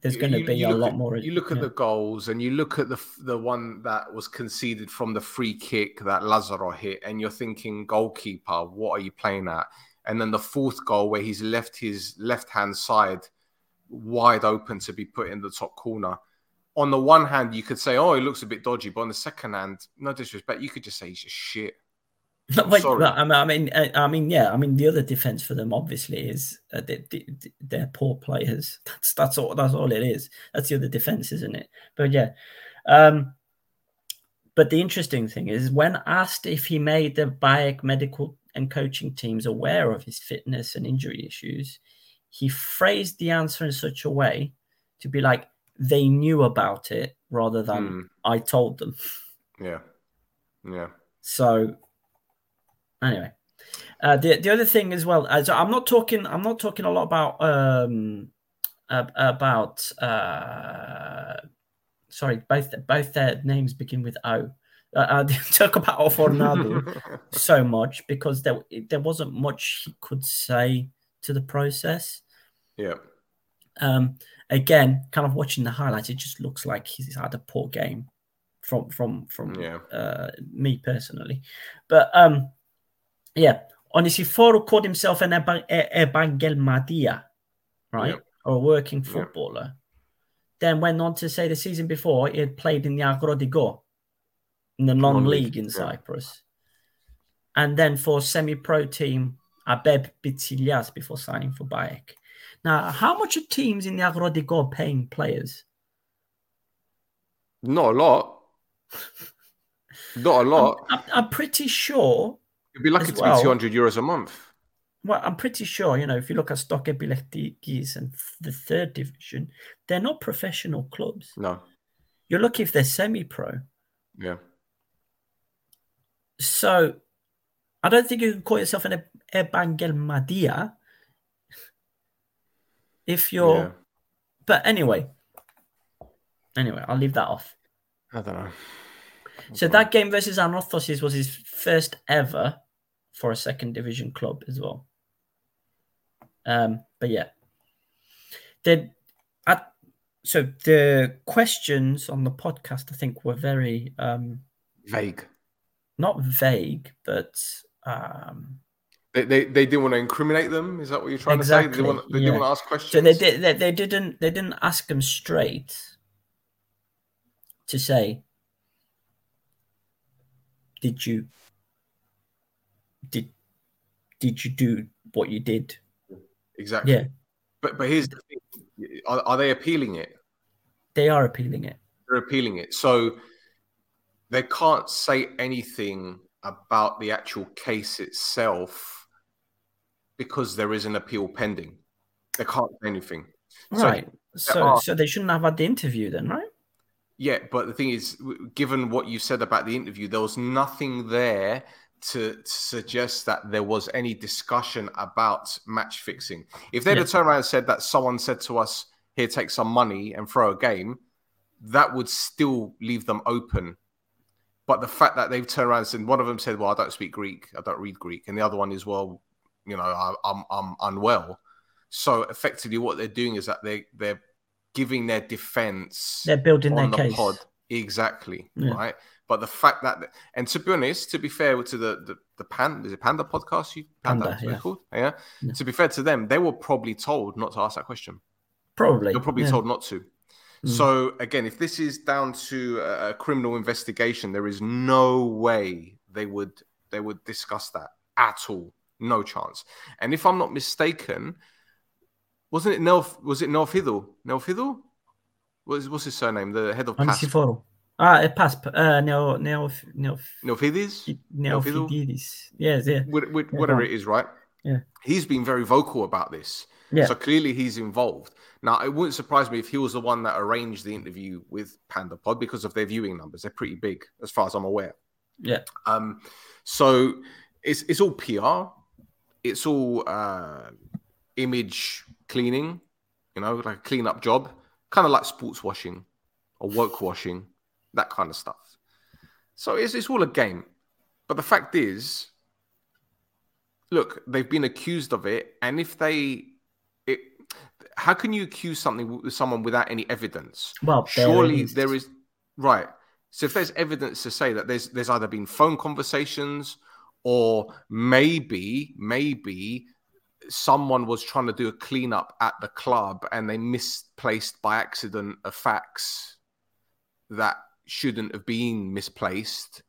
there's going to be a lot at, more. You look yeah. at the goals, and you look at the the one that was conceded from the free kick that Lazaro hit, and you're thinking, goalkeeper, what are you playing at? And then the fourth goal where he's left his left hand side wide open to be put in the top corner. On the one hand, you could say, "Oh, he looks a bit dodgy," but on the second hand, no disrespect, you could just say he's just shit. Wait, I mean, I mean, yeah, I mean, the other defense for them obviously is uh, they, they, are poor players. That's that's all. That's all it is. That's the other defense, isn't it? But yeah, um, but the interesting thing is when asked if he made the BAEK medical and coaching teams aware of his fitness and injury issues, he phrased the answer in such a way to be like they knew about it rather than Mm. I told them. Yeah. Yeah. So anyway, uh, the the other thing as well. Uh, so I'm not talking. I'm not talking a lot about um about uh sorry both both their names begin with O. Uh, I didn't talk about Fornado so much because there there wasn't much he could say to the process. yeah. Um, again, kind of watching the highlights, it just looks like he's had a poor game from from from Yeah. uh, me personally. But um, yeah, Onisiforo called himself an Eba- E- Ebangelmadia, right, or a working footballer. Then went on to say the season before he had played in the Agrodigo, in the non-league in. Cyprus, and then for semi-pro team Abeb Bitsilias before signing for BAEK. Now, how much are teams in the Agrodigo paying players? Not a lot. Not a lot. I'm, I'm pretty sure. You'd be lucky to well- be 200 euros a month. Well, I'm pretty sure. You know, if you look at Stoke Epilepticus and the third division, they're not professional clubs. No. You're lucky if they're semi-pro. Yeah. So, I don't think you can call yourself an Evangel Madia if you're. Yeah. But anyway, anyway, I'll leave that off. I don't know. So that game versus Anorthosis was his first ever for a second division club as well. Um, but yeah, the at so the questions on the podcast I think were very um, Vague. not vague, but um, They, they, they didn't want to incriminate them. Is that what you're trying to say? They didn't want, they yeah. didn't want to ask questions. so they did they, they didn't they didn't ask them straight to say did you did did you do what you did Exactly. Yeah. But but here's the thing: are, are they appealing it? they are appealing it They're appealing it. So they can't say anything about the actual case itself because there is an appeal pending. They can't say anything. So- right so are- so they shouldn't have had the interview then right Yeah, but the thing is, given what you said about the interview, there was nothing there to, to suggest that there was any discussion about match fixing. If they'd Yeah. have turned around and said that someone said to us, "Here, take some money and throw a game," that would still leave them open. But the fact that they've turned around and said, one of them said, "Well, I don't speak Greek, I don't read Greek," and the other one is, "Well, you know, I, I'm I'm unwell." So effectively, what they're doing is that they they're giving their defense they're building their the case pod. Exactly. Yeah. Right. But the fact that, and to be honest, to be fair to the the, the Pan, is it Panda podcast? You Panda, it's yeah. called? Yeah? Yeah. To be fair to them, they were probably told not to ask that question. probably They're probably yeah. told not to. Mm. So again, if this is down to a criminal investigation, there is no way they would they would discuss that at all. No chance. And if I'm not mistaken, wasn't it Nelf? Was it Nelfidel? Nelfidel? What's what's his surname? The head of PASP. Ah uh, PASP uh neo neo neo Nelfidis? Neofididis. yes yeah Wh- wh- Yeah, whatever it is, right? Yeah. He's been very vocal about this. yeah So clearly he's involved. Now, it wouldn't surprise me if he was the one that arranged the interview with PandaPod because of their viewing numbers. They're pretty big, as far as I'm aware. yeah Um, so it's it's all PR. It's all uh, image cleaning, you know, like a clean up job, kind of like sports washing or woke washing, that kind of stuff. So it's it's all a game. But the fact is, look, they've been accused of it, and if they, it, how can you accuse something with someone without any evidence? well surely there is right so if there's evidence to say that there's there's either been phone conversations or maybe maybe someone was trying to do a cleanup at the club and they misplaced by accident a fax that shouldn't have been misplaced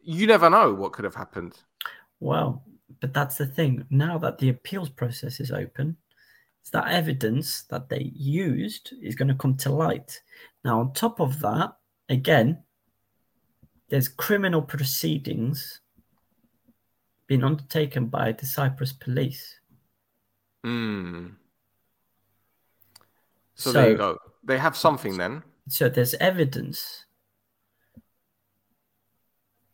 you never know what could have happened Well, but that's the thing. Now that the appeals process is open, that evidence that they used is going to come to light. Now, on top of that, again, there's criminal proceedings being undertaken by the Cyprus police. Mm. So, so, there you go. They have something then. So there's evidence.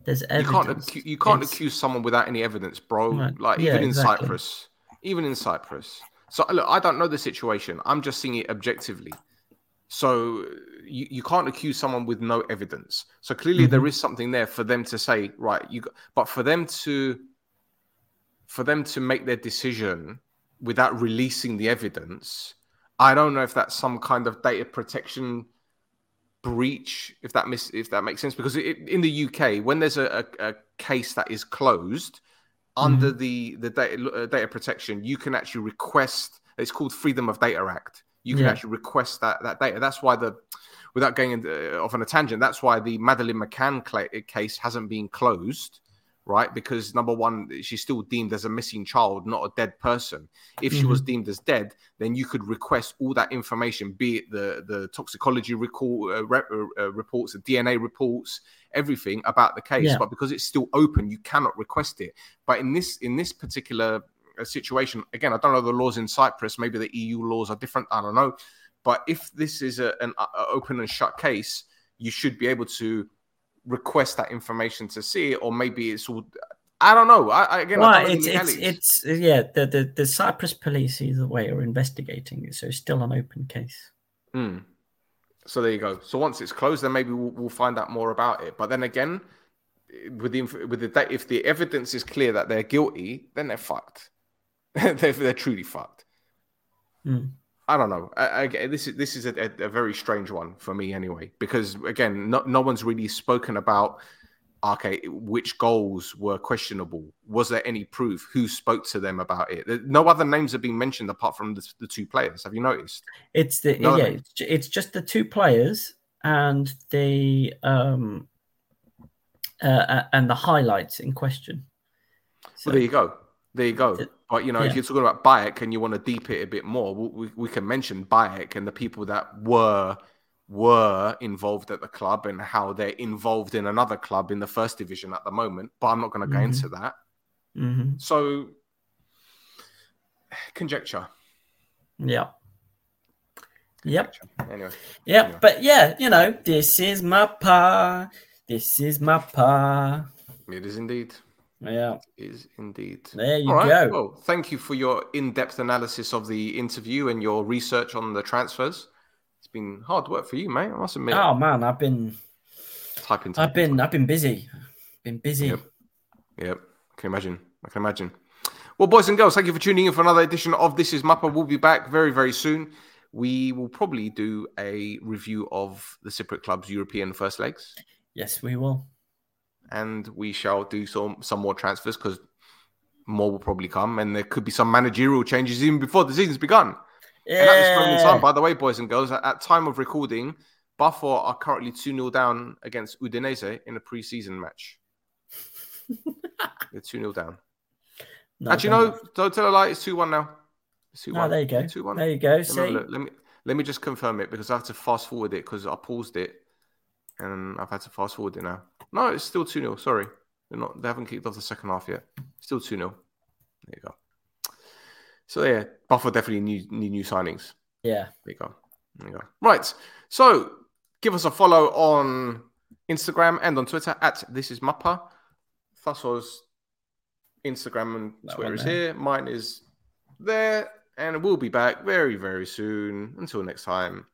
There's evidence. You can't, you can't accuse someone without any evidence, bro. Right. Like yeah, even in exactly. Cyprus, even in Cyprus. So look, I don't know the situation. I'm just seeing it objectively. So you, you can't accuse someone with no evidence. So clearly mm-hmm. there is something there for them to say, right, you but for them to for them to make their decision without releasing the evidence, I don't know if that's some kind of data protection breach, if that miss, if that makes sense. Because it, in the UK, when there's a, a, a case that is closed mm-hmm. under the the data, uh, data protection, you can actually request. It's called Freedom of Data Act you can yeah. actually request that that data. That's why the without going into, uh, off on a tangent, that's why the Madeleine McCann case hasn't been closed, right? Because number one, she's still deemed as a missing child, not a dead person. If mm-hmm. she was mm-hmm. deemed as dead, then you could request all that information, be it the the toxicology recall, uh, re- uh, uh reports, the DNA reports, everything about the case. Yeah. But because it's still open, you cannot request it. But in this in this particular situation. Again, I don't know the laws in Cyprus. Maybe the EU laws are different. I don't know. But if this is a, an a open and shut case, you should be able to request that information to see it, or maybe it's all. I don't know. I, again, well, I it's, it's, it's yeah. The, the the Cyprus police either way are investigating it, so it's still an open case. Hmm. So there you go. So once it's closed, then maybe we'll, we'll find out more about it. But then again, with the with the if the evidence is clear that they're guilty, then they're fucked. they're, they're, truly fucked. Mm. I don't know. I, I, this is this is a, a, a, very strange one for me anyway, because again, no, no one's really spoken about okay, which goals were questionable? Was there any proof? Who spoke to them about it? No other names have been mentioned apart from the, the two players. Have you noticed? It's the no yeah, it's, it's, just the two players and the um uh, uh and the highlights in question. So, well, there you go. There you go. But you know, yeah. if you're talking about BAEK and you want to deep it a bit more, we, we can mention BAEK and the people that were were involved at the club and how they're involved in another club in the first division at the moment. But I'm not going to go mm-hmm. into that. Mm-hmm. So conjecture. Yeah. Yep. Anyway. Yep. Anyway. But yeah, you know, this is my pa. This is my pa. It is indeed. Yeah. Is indeed. There you go. Well, thank you for your in depth analysis of the interview and your research on the transfers. It's been hard work for you, mate. I must admit. Oh man, I've been typing. typing I've been typing. I've been busy. Been busy. Yep. Yep. I can imagine. I can imagine. Well, boys and girls, thank you for tuning in for another edition of This Is Mappa. We'll be back very, very soon. We will probably do a review of the Cypriot club's European first legs. Yes, we will and we shall do some some more transfers because more will probably come, and there could be some managerial changes even before the season's begun. Yeah. And at this moment in time, by the way, boys and girls, at, at time of recording, Buffalo are currently 2 0 down against Udinese in a pre-season match. They're 2 0 down. No, Actually, no, don't tell a lie. It's 2 1 now. It's 2 1. Ah, there you go. 2-1. There you go. See? Let me, let me just confirm it because I have to fast forward it because I paused it and I've had to fast forward it now. No, it's still 2 0. Sorry. They're not, they haven't kicked off the second half yet. Still 2 0. There you go. So, yeah, Buffalo definitely need, need new signings. Yeah. There you go. There you go. Right. So, give us a follow on Instagram and on Twitter at This Is Mappa. Thasso's Instagram and that Twitter is here. Mine is there. And we'll be back very, very soon. Until next time.